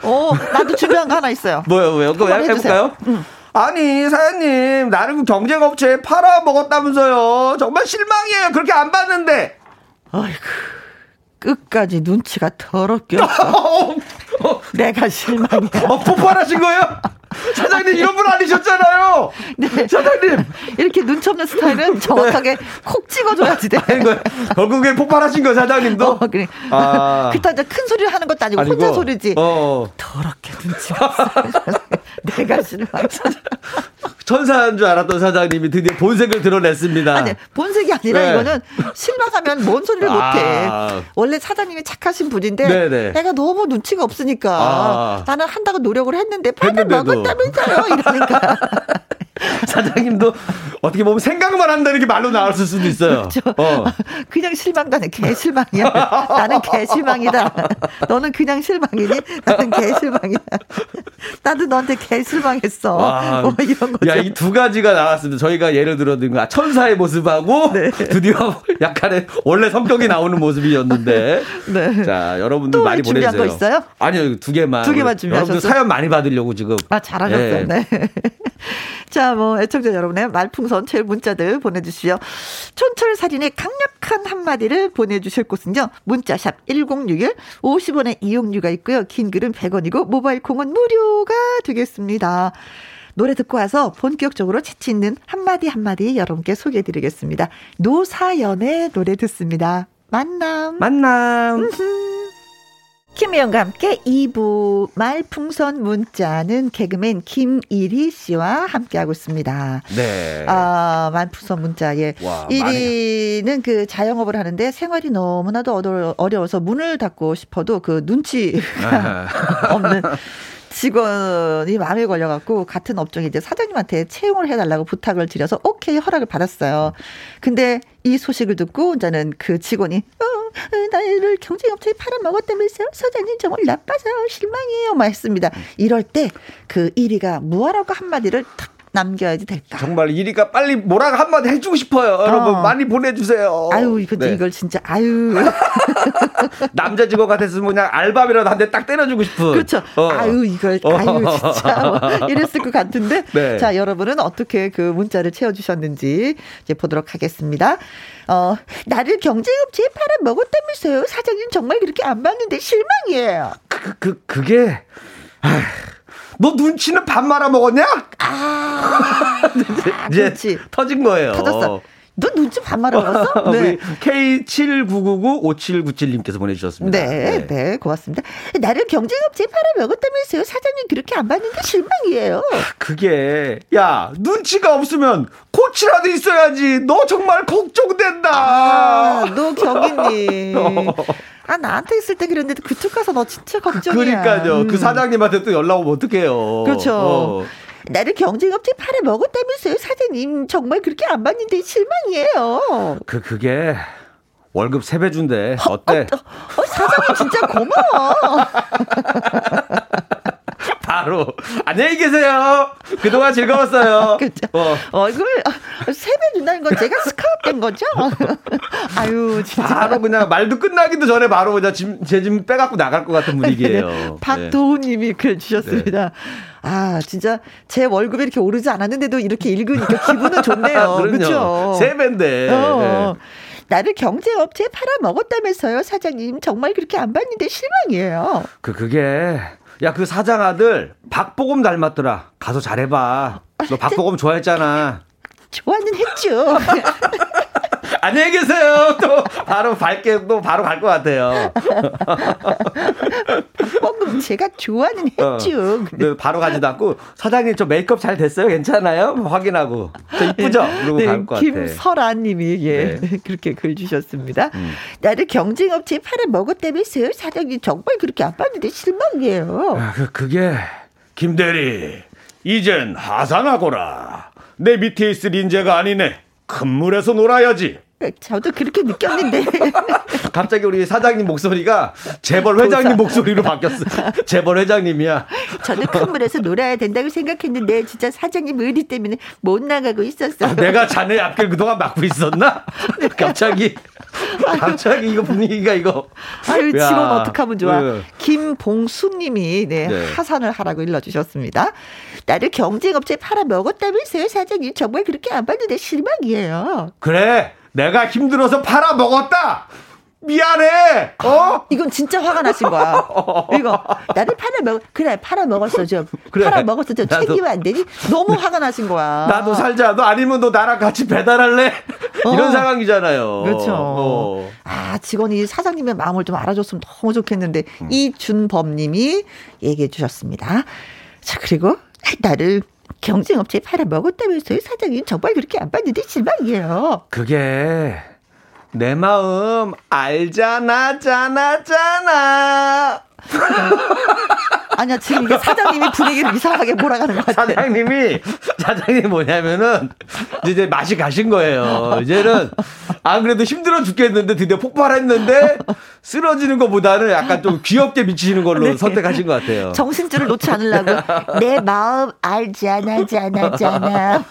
어. 나도 준비한 거 하나 있어요. 뭐요, 뭐요? 그거 해볼까요? 응. 아니 사장님 나름 경쟁업체에 팔아먹었다면서요 정말 실망이에요 그렇게 안 봤는데 아이고 끝까지 눈치가 더럽게 없어. 내가 실망이야. 어, 폭발하신 거예요? 사장님 이런 분 아니셨잖아요. 네. 사장님 이렇게 눈치 없는 스타일은 정확하게 네. 콕 찍어줘야지 돼. 거 결국에 폭발하신 거 사장님도. 어, 그래. 아. 그렇다 이제 큰 소리를 하는 것도 아니고, 아니고 혼자 소리지. 어. 더럽게 눈치가 내가 싫어. 천사인 줄 알았던 사장님이 드디어 본색을 드러냈습니다. 아니 본색이 아니라 네. 이거는 실망하면 뭔 소리를 아. 못해. 원래 사장님이 착하신 분인데 네네. 내가 너무 눈치가 없으니까 아. 나는 한다고 노력을 했는데 팔을 먹었다면서요 이러니까. 사장님도 어떻게 보면 생각만 한다는 게 말로 나왔을 수도 있어요. 그렇죠. 어. 그냥 실망다는 개 실망이야. 나는 개 실망이다. 너는 그냥 실망이니? 나는 개 실망이야. 나도 너한테 개 실망했어. 와, 뭐 이런 거죠. 야, 이 두 가지가 나왔습니다. 저희가 예를 들어 든 천사의 모습하고 네. 드디어 약간의 원래 성격이 나오는 모습이었는데. 네. 자, 여러분들 많이 보내주세요. 준비한 거 있어요? 아니요, 두 개만. 두 개만 준비하셨어요. 여러분들 사연 많이 받으려고 지금. 아, 잘하셨어요. 네. 네. 자, 뭐, 애청자 여러분의 말풍선 제일 문자들 보내주시오. 촌철살인의 강력한 한마디를 보내주실 곳은요. 문자샵 1061, 50원의 이용료가 있고요. 긴 글은 100원이고, 모바일 콩은 무료가 되겠습니다. 노래 듣고 와서 본격적으로 채치 있는 한마디 한마디 여러분께 소개해 드리겠습니다. 노사연의 노래 듣습니다. 만남. 만남. 김혜영과 함께 2부 말풍선 문자는 개그맨 김일희 씨와 함께하고 있습니다. 네. 아, 말풍선 문자에. 와, 1위는 그 자영업을 하는데 생활이 너무나도 어려워서 문을 닫고 싶어도 그 눈치가 없는 직원이 마음에 걸려갖고 같은 업종에 이제 사장님한테 채용을 해달라고 부탁을 드려서 오케이 허락을 받았어요. 근데 이 소식을 듣고 이제는 그 직원이 어, 어 나를 경쟁업체에 팔아먹었다면서요? 사장님 정말 나빠서 실망이에요. 막 했습니다. 이럴 때 그 1위가 무하라고 한마디를 탁 남겨야지 될까? 정말 이리가 빨리 뭐라고 한마디 해주고 싶어요. 어. 여러분 많이 보내주세요. 아유 이거 네. 이걸 진짜 아유 남자 직원 같았으면 그냥 알바비라도 한 대 딱 때려주고 싶은. 그렇죠. 어. 아유 이걸 어. 아유 진짜 뭐 이랬을 것 같은데. 네. 자 여러분은 어떻게 그 문자를 채워주셨는지 이제 보도록 하겠습니다. 어 나를 경쟁업체에 팔아 먹었다면서요. 사장님 정말 그렇게 안 봤는데 실망이에요. 그, 그 그게. 아휴. 너 눈치는 밥 말아 먹었냐? 아, 이제 그렇지. 터진 거예요. 터졌어. 너 눈치 반 말아 먹었어? 네. K79995797님께서 보내주셨습니다. 네, 네, 네, 고맙습니다. 나를 경쟁업체에 팔아먹었다면서요? 사장님 그렇게 안 봤는데 실망이에요. 그게, 야, 눈치가 없으면 코치라도 있어야지. 너 정말 걱정된다. 아, 너 경희님. 아 나한테 있을 때 그랬는데 그쪽 가서 너 진짜 걱정이야. 그러니까요. 그 음. 그 사장님한테 또 연락 오면 어떡해요. 그렇죠. 어. 나를 경쟁업체 팔아 먹었다면서요, 사장님. 정말 그렇게 안 봤는데 실망이에요. 그 그게 월급 3배 준대. 어때? 어, 어, 어, 사장님 진짜 고마워. 바로 안녕히 계세요. 그동안 즐거웠어요. 그렇죠. 어. 얼굴 세배 준다는 건 제가 스카웃된 거죠? 아유 진짜. 바로 그냥 말도 끝나기도 전에 바로 그냥 제짐 빼갖고 나갈 것 같은 분위기예요. 네. 박도훈님이 네. 글 주셨습니다. 네. 아, 진짜 제 월급이 이렇게 오르지 않았는데도 이렇게 읽으니까 기분은 좋네요. 그렇죠. 세 배인데. 어. 네. 나를 경제업체에 팔아먹었다면서요, 사장님. 정말 그렇게 안 봤는데 실망이에요. 그, 그게 야, 그 사장 아들 박보검 닮았더라. 가서 잘해봐. 너 박보검 좋아했잖아. 좋아는 했죠. 안녕히 계세요. 또 바로 밝게 또 바로 갈 것 같아요. 방금 제가 좋아는 어. 했죠. 어, 네, 바로 가지도 않고 사장님 저 메이크업 잘 됐어요? 괜찮아요? 확인하고 저 이쁘죠? 그러고 네, 갈것 같아요. 김설아님이 예 네. 그렇게 글 주셨습니다. 음. 나를 경쟁업체에 팔아 먹었다면서요? 사장님 정말 그렇게 안 봤는데 실망이에요. 아, 그, 그게 김 대리 이젠 하산하거라. 내 밑에 있을 인재가 아니네. 큰 물에서 놀아야지. 저도 그렇게 느꼈는데. 갑자기 우리 사장님 목소리가 재벌 회장님 목소리로 바뀌었어. 재벌 회장님이야. 저는 큰 물에서 놀아야 된다고 생각했는데 진짜 사장님 의리 때문에 못 나가고 있었어. 아, 내가 자네 앞길 그동안 막고 있었나? 갑자기 갑자기 이거 분위기가 이거. 아유 직원 어떡 하면 좋아. 네. 김봉수님이 네, 네, 하산을 하라고 일러주셨습니다. 나를 경쟁업체에 팔아 먹었다면서요 사장님 정말 그렇게 안 봤는데 실망이에요. 그래 내가 힘들어서 팔아 먹었다. 미안해. 어? 이건 진짜 화가 나신 거야. 이거 나를 팔아 먹 그래 팔아 먹었어 좀 그래. 팔아 먹었어 좀 챙기면 안 되니? 너무 화가 나신 거야. 나도 살자. 너 아니면 너 나랑 같이 배달할래? 어. 이런 상황이잖아요. 그렇죠. 어. 아 직원이 사장님의 마음을 좀 알아줬으면 너무 좋겠는데 음. 이준범님이 얘기해 주셨습니다. 자 그리고 나를 경쟁업체에 팔아 먹었다면서요 사장님 정말 그렇게 안 봤는데 실망이에요. 그게 내 마음 알잖아, 잖아, 잖아. 아니야, 지금 이게 사장님이 분위기를 이상하게 몰아가는 것 같아. 사장님이, 사장님이 뭐냐면은, 이제 맛이 가신 거예요. 이제는, 안 그래도 힘들어 죽겠는데 드디어 폭발했는데, 쓰러지는 것보다는 약간 좀 귀엽게 미치시는 걸로 네. 선택하신 것 같아요. 정신줄을 놓지 않으려고. 내 마음 알잖아, 잖아, 잖아.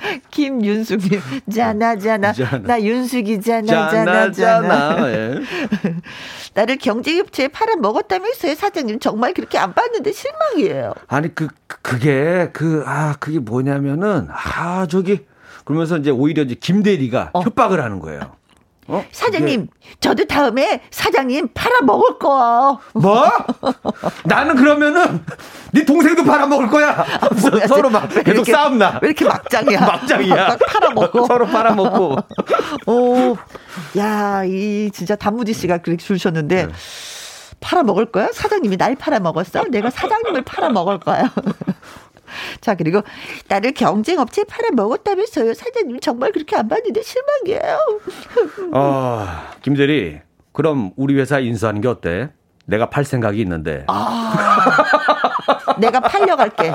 김윤숙님, 자나, 자나. 나 윤숙이잖아, 자나, 자나. 예. 나를 경제업체에 팔아 먹었다면서요, 사장님. 정말 그렇게 안 봤는데 실망이에요. 아니, 그, 그게, 그, 아, 그게 뭐냐면은, 아, 저기, 그러면서 이제 오히려 이제 김대리가 어. 협박을 하는 거예요. 어? 사장님, 그게... 저도 다음에 사장님 팔아 먹을 거. 뭐? 나는 그러면은 네 동생도 팔아 먹을 거야. 아, 서로 막 계속 이렇게, 싸움 나. 왜 이렇게 막장이야? 막장이야. 팔아 먹고. 서로 팔아 먹고. 오, 야, 이 진짜 단무지 씨가 그렇게 주셨는데. 네. 팔아 먹을 거야? 사장님이 날 팔아 먹었어? 내가 사장님을 팔아 먹을 거야. 자, 그리고 나를 경쟁업체에 팔아 먹었다면서요. 사장님 정말 그렇게 안 봤는데 실망이에요. 어, 김대리, 그럼 우리 회사 인수하는 게 어때? 내가 팔 생각이 있는데. 아, 내가 팔려갈게.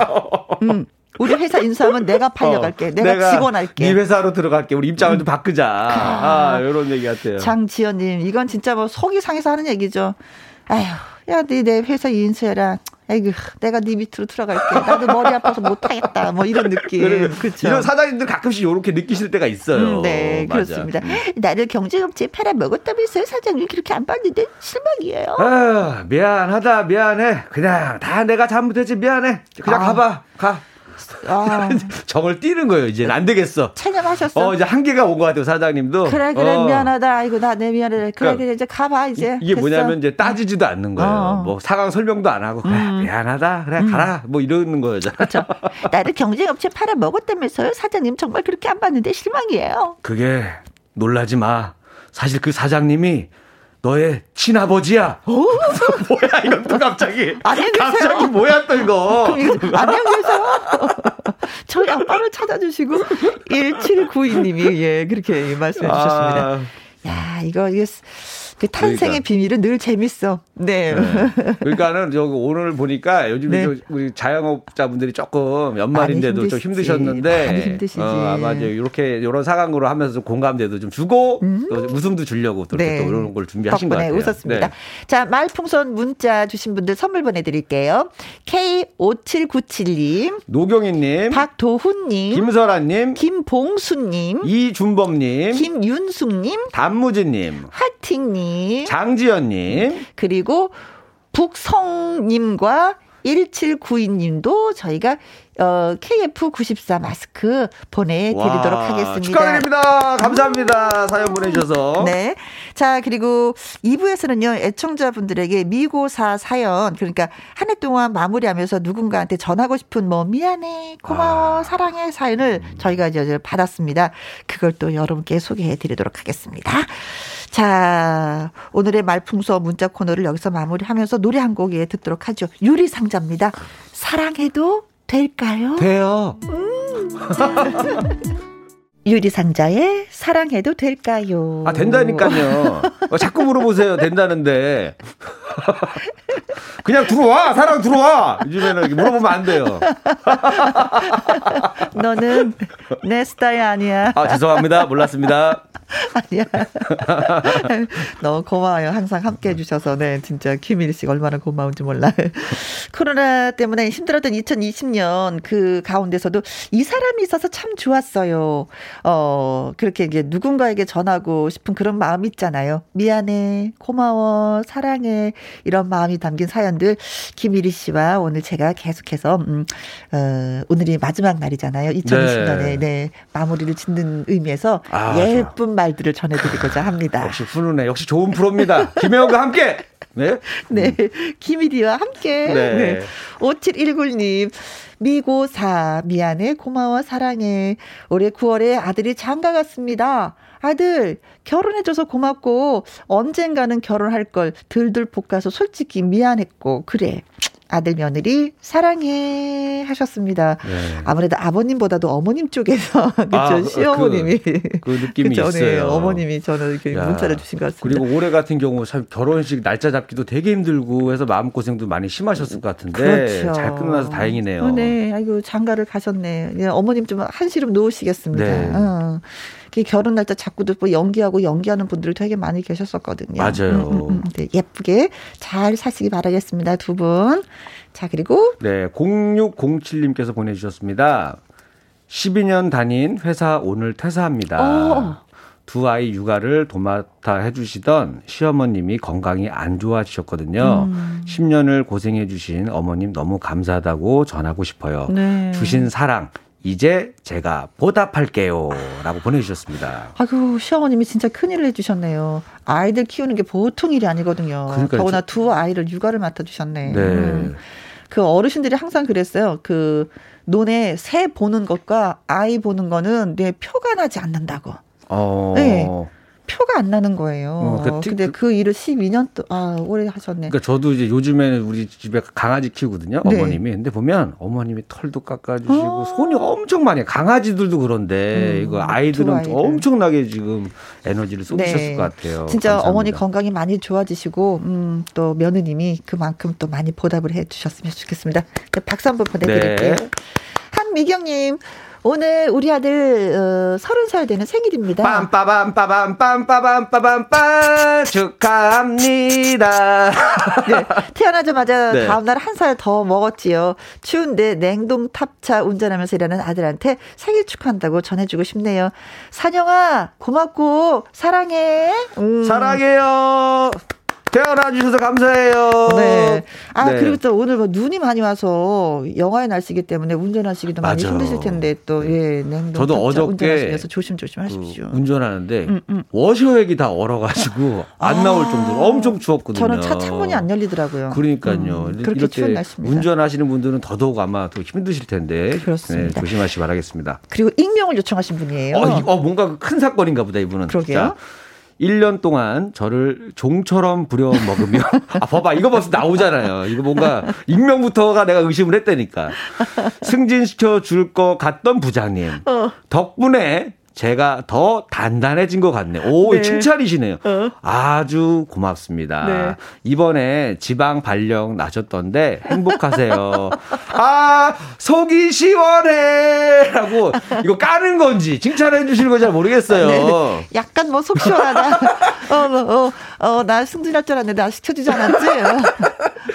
음. 우리 회사 인수하면 내가 팔려갈게. 어, 내가, 내가 직원할게. 네 회사로 들어갈게. 우리 입장을 좀 바꾸자. 아, 이런 얘기 같아요. 장지연님, 이건 진짜 뭐 속이 상해서 하는 얘기죠. 아휴, 야, 네 내 회사 인수해라. 아이고, 내가 네 밑으로 들어갈게. 나도 머리 아파서 못하겠다. 뭐 이런 느낌. 그렇죠. 이런 사장님들 가끔씩 이렇게 느끼실 때가 있어요. 음, 네, 맞아. 그렇습니다. 음. 나를 경제업체에 팔아 먹었다면서요, 사장님. 그렇게 안 봤는데 실망이에요. 아, 미안하다, 미안해. 그냥 다 내가 잘못했지, 미안해. 그냥 아. 가봐, 가. 아. 정을 띄는 거예요. 이제 안 되겠어. 체념하셨어. 어, 이제 한계가 온 것 같아요, 사장님도. 그래, 그래, 어. 미안하다. 이거 나내 미안해. 그래, 그러니까 그래, 이제 가봐, 이제. 이게 됐어. 뭐냐면 이제 따지지도 않는 거예요. 어. 뭐 상황 설명도 안 하고, 그래, 음. 미안하다. 그래, 음. 가라. 뭐 이러는 거죠. 그렇죠. 나를 경쟁업체 팔아 먹었다면서요? 사장님 정말 그렇게 안 봤는데 실망이에요. 그게 놀라지 마. 사실 그 사장님이 너의 친아버지야. 뭐야 이건 또 갑자기. 안녕히 계세요. 갑자기 뭐야 또 이거. 안녕히 계세요. 저희 아빠를 찾아주시고 1792님이 예 그렇게 말씀해 주셨습니다. 아. 야 이거 이게 그 탄생의 그러니까. 비밀은 늘 재밌어. 네. 네. 그러니까는 저 오늘 보니까 요즘 네. 우리 자영업자분들이 조금 연말인데도 좀 힘드셨는데. 어, 아마 이제 이렇게 이런 상황으로 하면서 좀 공감대도 좀 주고 음. 또 웃음도 주려고 또, 네. 또 이런 걸 준비하신 것 같아요. 웃었습니다. 네. 자, 말풍선 문자 주신 분들 선물 보내 드릴게요. K5797님, 노경희 님, 박도훈 님, 김설아 님, 김봉수 님, 이준범 님, 김윤숙 님, 단무지 님, 하팅 님. 장지연님. 그리고 북성님과 1792님도 저희가 어, KF94 마스크 보내드리도록 와, 하겠습니다. 축하드립니다. 감사합니다. 사연 보내주셔서. 네. 자, 그리고 2부에서는요, 애청자분들에게 미고사 사연, 그러니까 한 해 동안 마무리하면서 누군가한테 전하고 싶은 뭐, 미안해, 고마워, 아. 사랑해 사연을 저희가 이제 받았습니다. 그걸 또 여러분께 소개해 드리도록 하겠습니다. 자, 오늘의 말풍서 문자 코너를 여기서 마무리하면서 노래 한곡 예, 듣도록 하죠. 유리상자입니다. 사랑해도 될까요? 돼요. 음. 유리상자의 사랑해도 될까요? 아, 된다니까요. 어, 자꾸 물어보세요. 된다는데. 그냥 들어와! 사랑 들어와! 요즘에는 물어보면 안 돼요. 너는 내 스타일 아니야. 아, 죄송합니다. 몰랐습니다. 아니야. 너무 고마워요. 항상 함께 해주셔서. 네, 진짜 김일희 씨가 얼마나 고마운지 몰라. 코로나 때문에 힘들었던 2020년 그 가운데서도 이 사람이 있어서 참 좋았어요. 어, 그렇게 이제 누군가에게 전하고 싶은 그런 마음 있잖아요. 미안해, 고마워, 사랑해, 이런 마음이 담긴 사연들 김일희 씨와 오늘 제가 계속해서 음, 어, 오늘이 마지막 날이잖아요. 2020년에 네. 네 마무리를 짓는 의미에서 아, 예쁜. 말들을 전해드리고자 합니다. 역시 훈훈해. 역시 좋은 프로입니다. 김혜영과 함께. 네. 네. 김일희와 함께. 네. 네. 5719님. 미고사 미안해 고마워 사랑해 올해 9월에 아들이 장가 갔습니다. 아들 결혼해줘서 고맙고 언젠가는 결혼할 걸 들들 볶아서 솔직히 미안했고 그래 아들 며느리 사랑해 하셨습니다. 네. 아무래도 아버님보다도 어머님 쪽에서 그렇죠 아, 그, 시어머님이 그, 그 느낌이 그쵸? 네, 있어요. 네, 어머님이 저는 이렇게 야. 문자를 주신 것 같습니다. 그리고 올해 같은 경우 참 결혼식 날짜 잡기도 되게 힘들고 해서 마음 고생도 많이 심하셨을 것 같은데 그렇죠. 잘 끝나서 다행이네요. 어, 네, 아이고 장가를 가셨네. 예, 어머님 좀 한시름 놓으시겠습니다. 네. 어. 결혼 날짜 자꾸도 뭐 연기하고 연기하는 분들이 되게 많이 계셨었거든요. 맞아요. 음, 음, 음. 네, 예쁘게 잘 사시기 바라겠습니다. 두 분. 자, 그리고 네, 0607님께서 보내 주셨습니다. 12년 다닌 회사 오늘 퇴사합니다. 오. 어. 두 아이 육아를 도맡아 해주시던 시어머님이 건강이 안 좋아지셨거든요. 음. 10년을 고생해주신 어머님 너무 감사하다고 전하고 싶어요. 네. 주신 사랑, 이제 제가 보답할게요. 라고 보내주셨습니다. 아이고, 시어머님이 진짜 큰일을 해주셨네요. 아이들 키우는 게 보통 일이 아니거든요. 그러니까 더구나 두 아이를 육아를 맡아주셨네. 네. 음. 그 어르신들이 항상 그랬어요. 그 논에 새 보는 것과 아이 보는 거는 내 표가 나지 않는다고. 어. 네. 표가 안 나는 거예요. 어, 그러니까 근데 그, 그 일을 12년 또, 아, 오래 하셨네. 그러니까 저도 이제 요즘에는 우리 집에 강아지 키우거든요. 네. 어머님이. 근데 보면 어머님이 털도 깎아주시고 아~ 손이 엄청 많이 강아지들도 그런데 음, 이거 아이들은 아이들. 엄청나게 지금 에너지를 쏟으셨을 네. 것 같아요. 진짜 감사합니다. 어머니 건강이 많이 좋아지시고, 음, 또 며느님이 그만큼 또 많이 보답을 해 주셨으면 좋겠습니다. 박수 한번 보내드릴게요. 네. 한미경님, 오늘 우리 아들 어, 30살 되는 생일입니다. 빰빠밤빠밤빰빠밤빠밤빰 축하합니다. 네, 태어나자마자 네. 다음날 한 살 더 먹었지요. 추운데 냉동 탑차 운전하면서 일하는 아들한테 생일 축하한다고 전해주고 싶네요. 산영아 고맙고 사랑해. 음. 사랑해요. 태어나 주셔서 감사해요. 네. 아 네. 그리고 또 오늘 뭐 눈이 많이 와서 영하의 날씨기 때문에 운전하시기도 많이 맞아. 힘드실 텐데 또 예 냉동 저도 어저께 운전하시면서 조심 조심 하십시오. 그 운전하는데 음, 음. 워셔액이 다 얼어가지고 안 아. 나올 정도로 엄청 추웠거든요. 저는 차 창문이 안 열리더라고요. 그러니까요. 음, 그렇게 추운 날씨입니다. 운전하시는 분들은 더더욱 아마 더 힘드실 텐데. 네, 조심하시 기 바라겠습니다. 그리고 익명을 요청하신 분이에요. 어, 어 뭔가 큰 사건인가 보다 이분은. 그러게요. 진짜. 1년 동안 저를 종처럼 부려 먹으며 아 봐봐 이거 벌써 나오잖아요. 이거 뭔가 익명부터가 내가 의심을 했다니까. 승진시켜 줄 것 같던 부장님. 어. 덕분에 제가 더 단단해진 것 같네. 오, 네. 칭찬이시네요. 어. 아주 고맙습니다. 네. 이번에 지방 발령 나셨던데 행복하세요. 아, 속이 시원해! 라고 이거 까는 건지 칭찬해 주시는 건지 잘 모르겠어요. 네, 약간 뭐 속 시원하다. 어, 뭐, 어, 어, 나 승진할 줄 알았는데 나 시켜주지 않았지?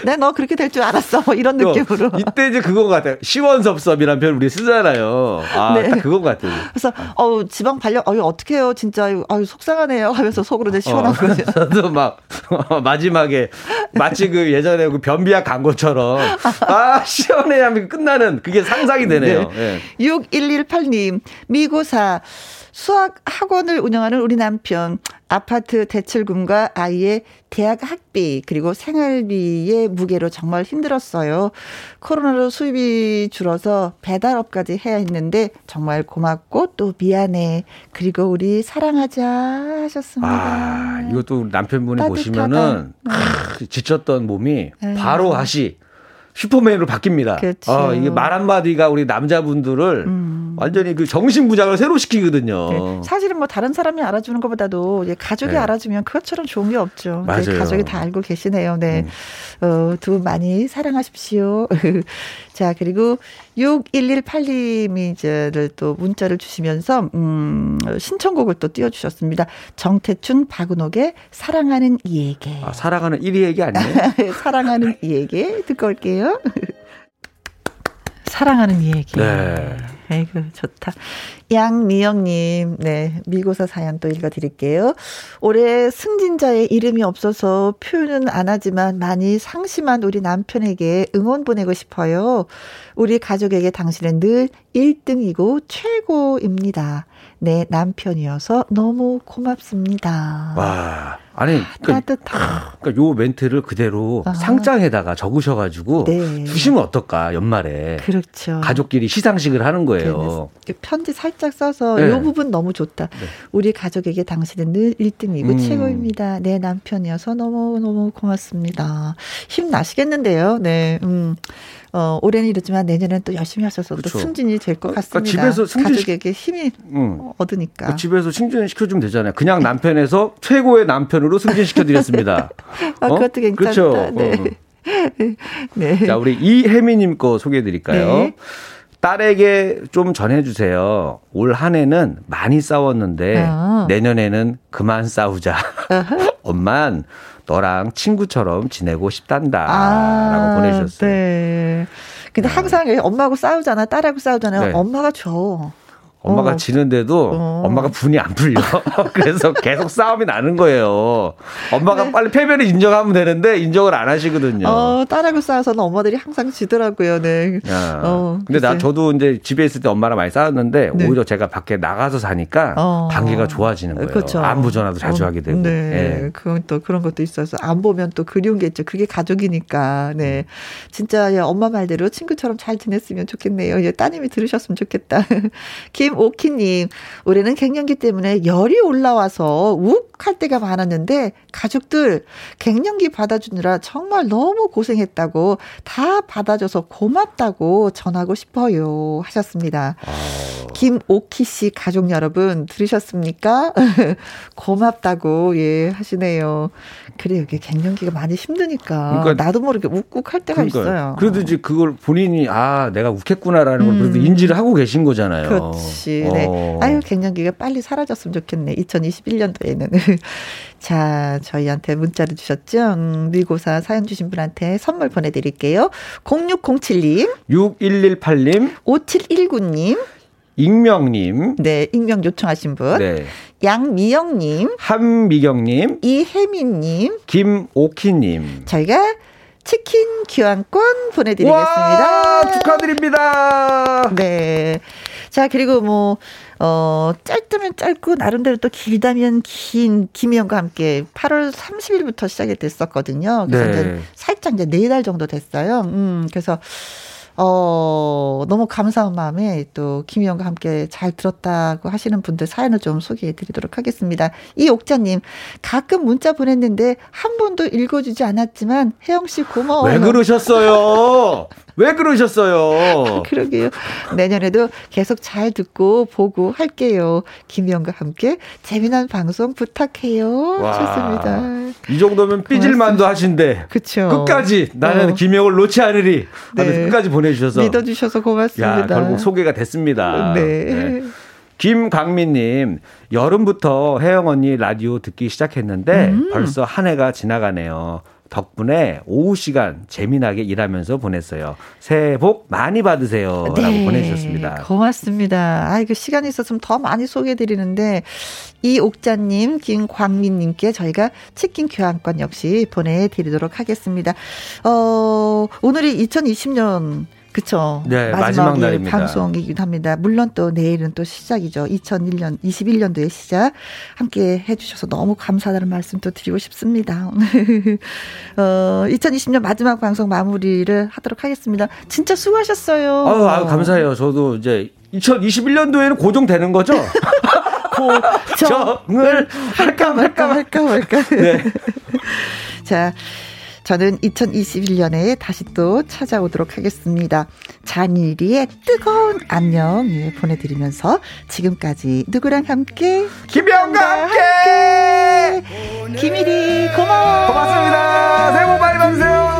네, 너 그렇게 될 줄 알았어. 뭐 이런 느낌으로. 어, 이때 이제 그거 같아요. 시원섭섭이란 표현 우리 쓰잖아요. 아, 네. 딱 그거 같아요. 그래서, 어 지방 발령, 어 어떻게 해요? 진짜, 아유, 속상하네요. 하면서 속으로 내 시원한 어, 거죠. 저도 막, 마지막에, 마치 그 예전에 그 변비약 광고처럼, 아, 시원해 하면 끝나는 그게 상상이 되네요. 네. 네. 6118님, 미고사. 수학 학원을 운영하는 우리 남편 아파트 대출금과 아이의 대학 학비 그리고 생활비의 무게로 정말 힘들었어요. 코로나로 수입이 줄어서 배달업까지 해야 했는데 정말 고맙고 또 미안해. 그리고 우리 사랑하자 하셨습니다. 아, 이것도 남편분이 따뜻하다. 보시면은 네. 지쳤던 몸이 네. 바로 다시 슈퍼맨으로 바뀝니다. 그렇죠. 어, 이게 말 한마디가 우리 남자분들을 음. 완전히 그 정신 부장을 새로 시키거든요. 네. 사실은 뭐 다른 사람이 알아주는 것보다도 이제 가족이 네. 알아주면 그것처럼 좋은 게 없죠. 맞아요. 가족이 다 알고 계시네요. 네. 음. 어, 두 분 많이 사랑하십시오. 자, 그리고 6118님이 이제를 또 문자를 주시면서, 음, 신청곡을 또 띄워주셨습니다. 정태춘, 박은옥의 사랑하는 이에게. 아, 사랑하는 이에게 아니에요? 사랑하는 이에게 듣고 올게요. 사랑하는 이에게. 네. 아이고, 좋다. 양미영님, 네, 미고사 사연 또 읽어드릴게요. 올해 승진자의 이름이 없어서 표현은 안 하지만 많이 상심한 우리 남편에게 응원 보내고 싶어요. 우리 가족에게 당신은 늘 1등이고 최고입니다. 내 남편이어서 너무 고맙습니다. 와. 아니, 그러니까, 그러니까 요 멘트를 그대로 아. 상장에다가 적으셔가지고 네. 주시면 어떨까 연말에. 그렇죠. 가족끼리 시상식을 하는 거예요. 네, 편지 살짝 써서 네. 요 부분 너무 좋다. 네. 우리 가족에게 당신은 늘 1등이고 음. 최고입니다. 내 남편이어서 너무 너무 고맙습니다. 힘 나시겠는데요. 네. 음. 어, 올해는 이렇지만 내년엔 또 열심히 하셔서 그렇죠. 또 승진이 될것 그러니까 같습니다. 그러니까 집에서 승진 가족에게 힘이 응. 얻으니까. 그러니까 집에서 승진 시켜주면 되잖아요. 그냥 남편에서 최고의 남편으로 승진 시켜드렸습니다. 아, 어? 그것도 괜찮다. 그렇죠. 네. 어. 네. 자, 우리 이혜미님 거 소개해드릴까요? 네. 딸에게 좀 전해주세요. 올 한 해는 많이 싸웠는데 어. 내년에는 그만 싸우자. 엄만 너랑 친구처럼 지내고 싶단다. 아, 라고 보내주셨어요. 네. 근데 네. 항상 엄마하고 싸우잖아. 딸하고 싸우잖아요. 네. 엄마가 줘. 엄마가 어. 지는데도 어. 엄마가 분이 안 풀려. 그래서 계속 싸움이 나는 거예요. 엄마가 네. 빨리 패배를 인정하면 되는데 인정을 안 하시거든요. 어, 딸하고 싸워서는 엄마들이 항상 지더라고요. 네. 야. 어, 근데 글쎄. 나 저도 이제 집에 있을 때 엄마랑 많이 싸웠는데 네. 오히려 제가 밖에 나가서 사니까 어. 관계가 좋아지는 거예요. 그렇죠. 안부 전화도 자주 어, 하게 되고. 네. 네. 그건 또 그런 것도 있어서 안 보면 또 그리운 게 있죠. 그게 가족이니까. 네. 진짜 야, 엄마 말대로 친구처럼 잘 지냈으면 좋겠네요. 예, 따님이 들으셨으면 좋겠다. 김 김오키님, 올해는 갱년기 때문에 열이 올라와서 욱 할 때가 많았는데, 가족들 갱년기 받아주느라 정말 너무 고생했다고, 다 받아줘서 고맙다고 전하고 싶어요. 하셨습니다. 아... 김오키 씨 가족 여러분, 들으셨습니까? 고맙다고, 예, 하시네요. 그래요. 이게 갱년기가 많이 힘드니까. 그러니까, 나도 모르게 욱욱할 때가 그러니까, 있어요. 그래도 이제 그걸 본인이, 아, 내가 욱했구나라는 걸 그래도 음. 인지를 하고 계신 거잖아요. 그렇지. 씨. 네. 어. 아유, 갱년기가 빨리 사라졌으면 좋겠네. 2021년도에는. 자, 저희한테 문자를 주셨죠? 음, 미고사 사연 주신 분한테 선물 보내드릴게요. 0607님. 6118님. 5719님. 익명님. 네, 익명 요청하신 분. 네. 양미영님. 한미경님. 이혜민님. 김오키님. 저희가 치킨 교환권 보내드리겠습니다. 축하드립니다. 네. 자, 그리고 뭐, 어, 짧다면 짧고, 나름대로 또 길다면 긴 김희영과 함께 8월 30일부터 시작이 됐었거든요. 그래서 네. 이제 살짝 이제 네달 정도 됐어요. 음, 그래서, 어, 너무 감사한 마음에 또 김희영과 함께 잘 들었다고 하시는 분들 사연을 좀 소개해 드리도록 하겠습니다. 이 옥자님, 가끔 문자 보냈는데 한 번도 읽어주지 않았지만 혜영 씨 고마워요. 왜 그러셨어요? 왜 그러셨어요? 그러게요. 내년에도 계속 잘 듣고 보고 할게요. 김희영과 함께 재미난 방송 부탁해요. 와, 좋습니다. 이 정도면 삐질만도 하신데. 그쵸. 끝까지 나는 어. 김희영을 놓지 않으리. 네. 끝까지 보내주셔서. 믿어주셔서 고맙습니다. 야, 결국 소개가 됐습니다. 네. 네. 김광민님, 여름부터 혜영 언니 라디오 듣기 시작했는데 음. 벌써 한 해가 지나가네요. 덕분에 오후 시간 재미나게 일하면서 보냈어요. 새해 복 많이 받으세요. 네. 라고 보내주셨습니다. 고맙습니다. 아, 이거 시간이 있었으면 더 많이 소개해드리는데, 이옥자님, 김광민님께 저희가 치킨 교환권 역시 보내드리도록 하겠습니다. 어, 오늘이 2020년 그쵸. 네, 마지막 날입니다. 방송이기도 합니다. 물론 또 내일은 또 시작이죠. 2001년, 21년도의 시작. 함께 해주셔서 너무 감사하다는 말씀 또 드리고 싶습니다. 어, 2020년 마지막 방송 마무리를 하도록 하겠습니다. 진짜 수고하셨어요. 아유, 아유 감사해요. 저도 이제 2021년도에는 고정되는 거죠? 고정을 할까 말까 말까 말까. 네. 자. 저는 2021년에 다시 또 찾아오도록 하겠습니다. 잔일이의 뜨거운 안녕 예, 보내드리면서 지금까지 누구랑 함께? 김영과 함께, 김일이 고마워! 고맙습니다. 새해 복 많이 받으세요.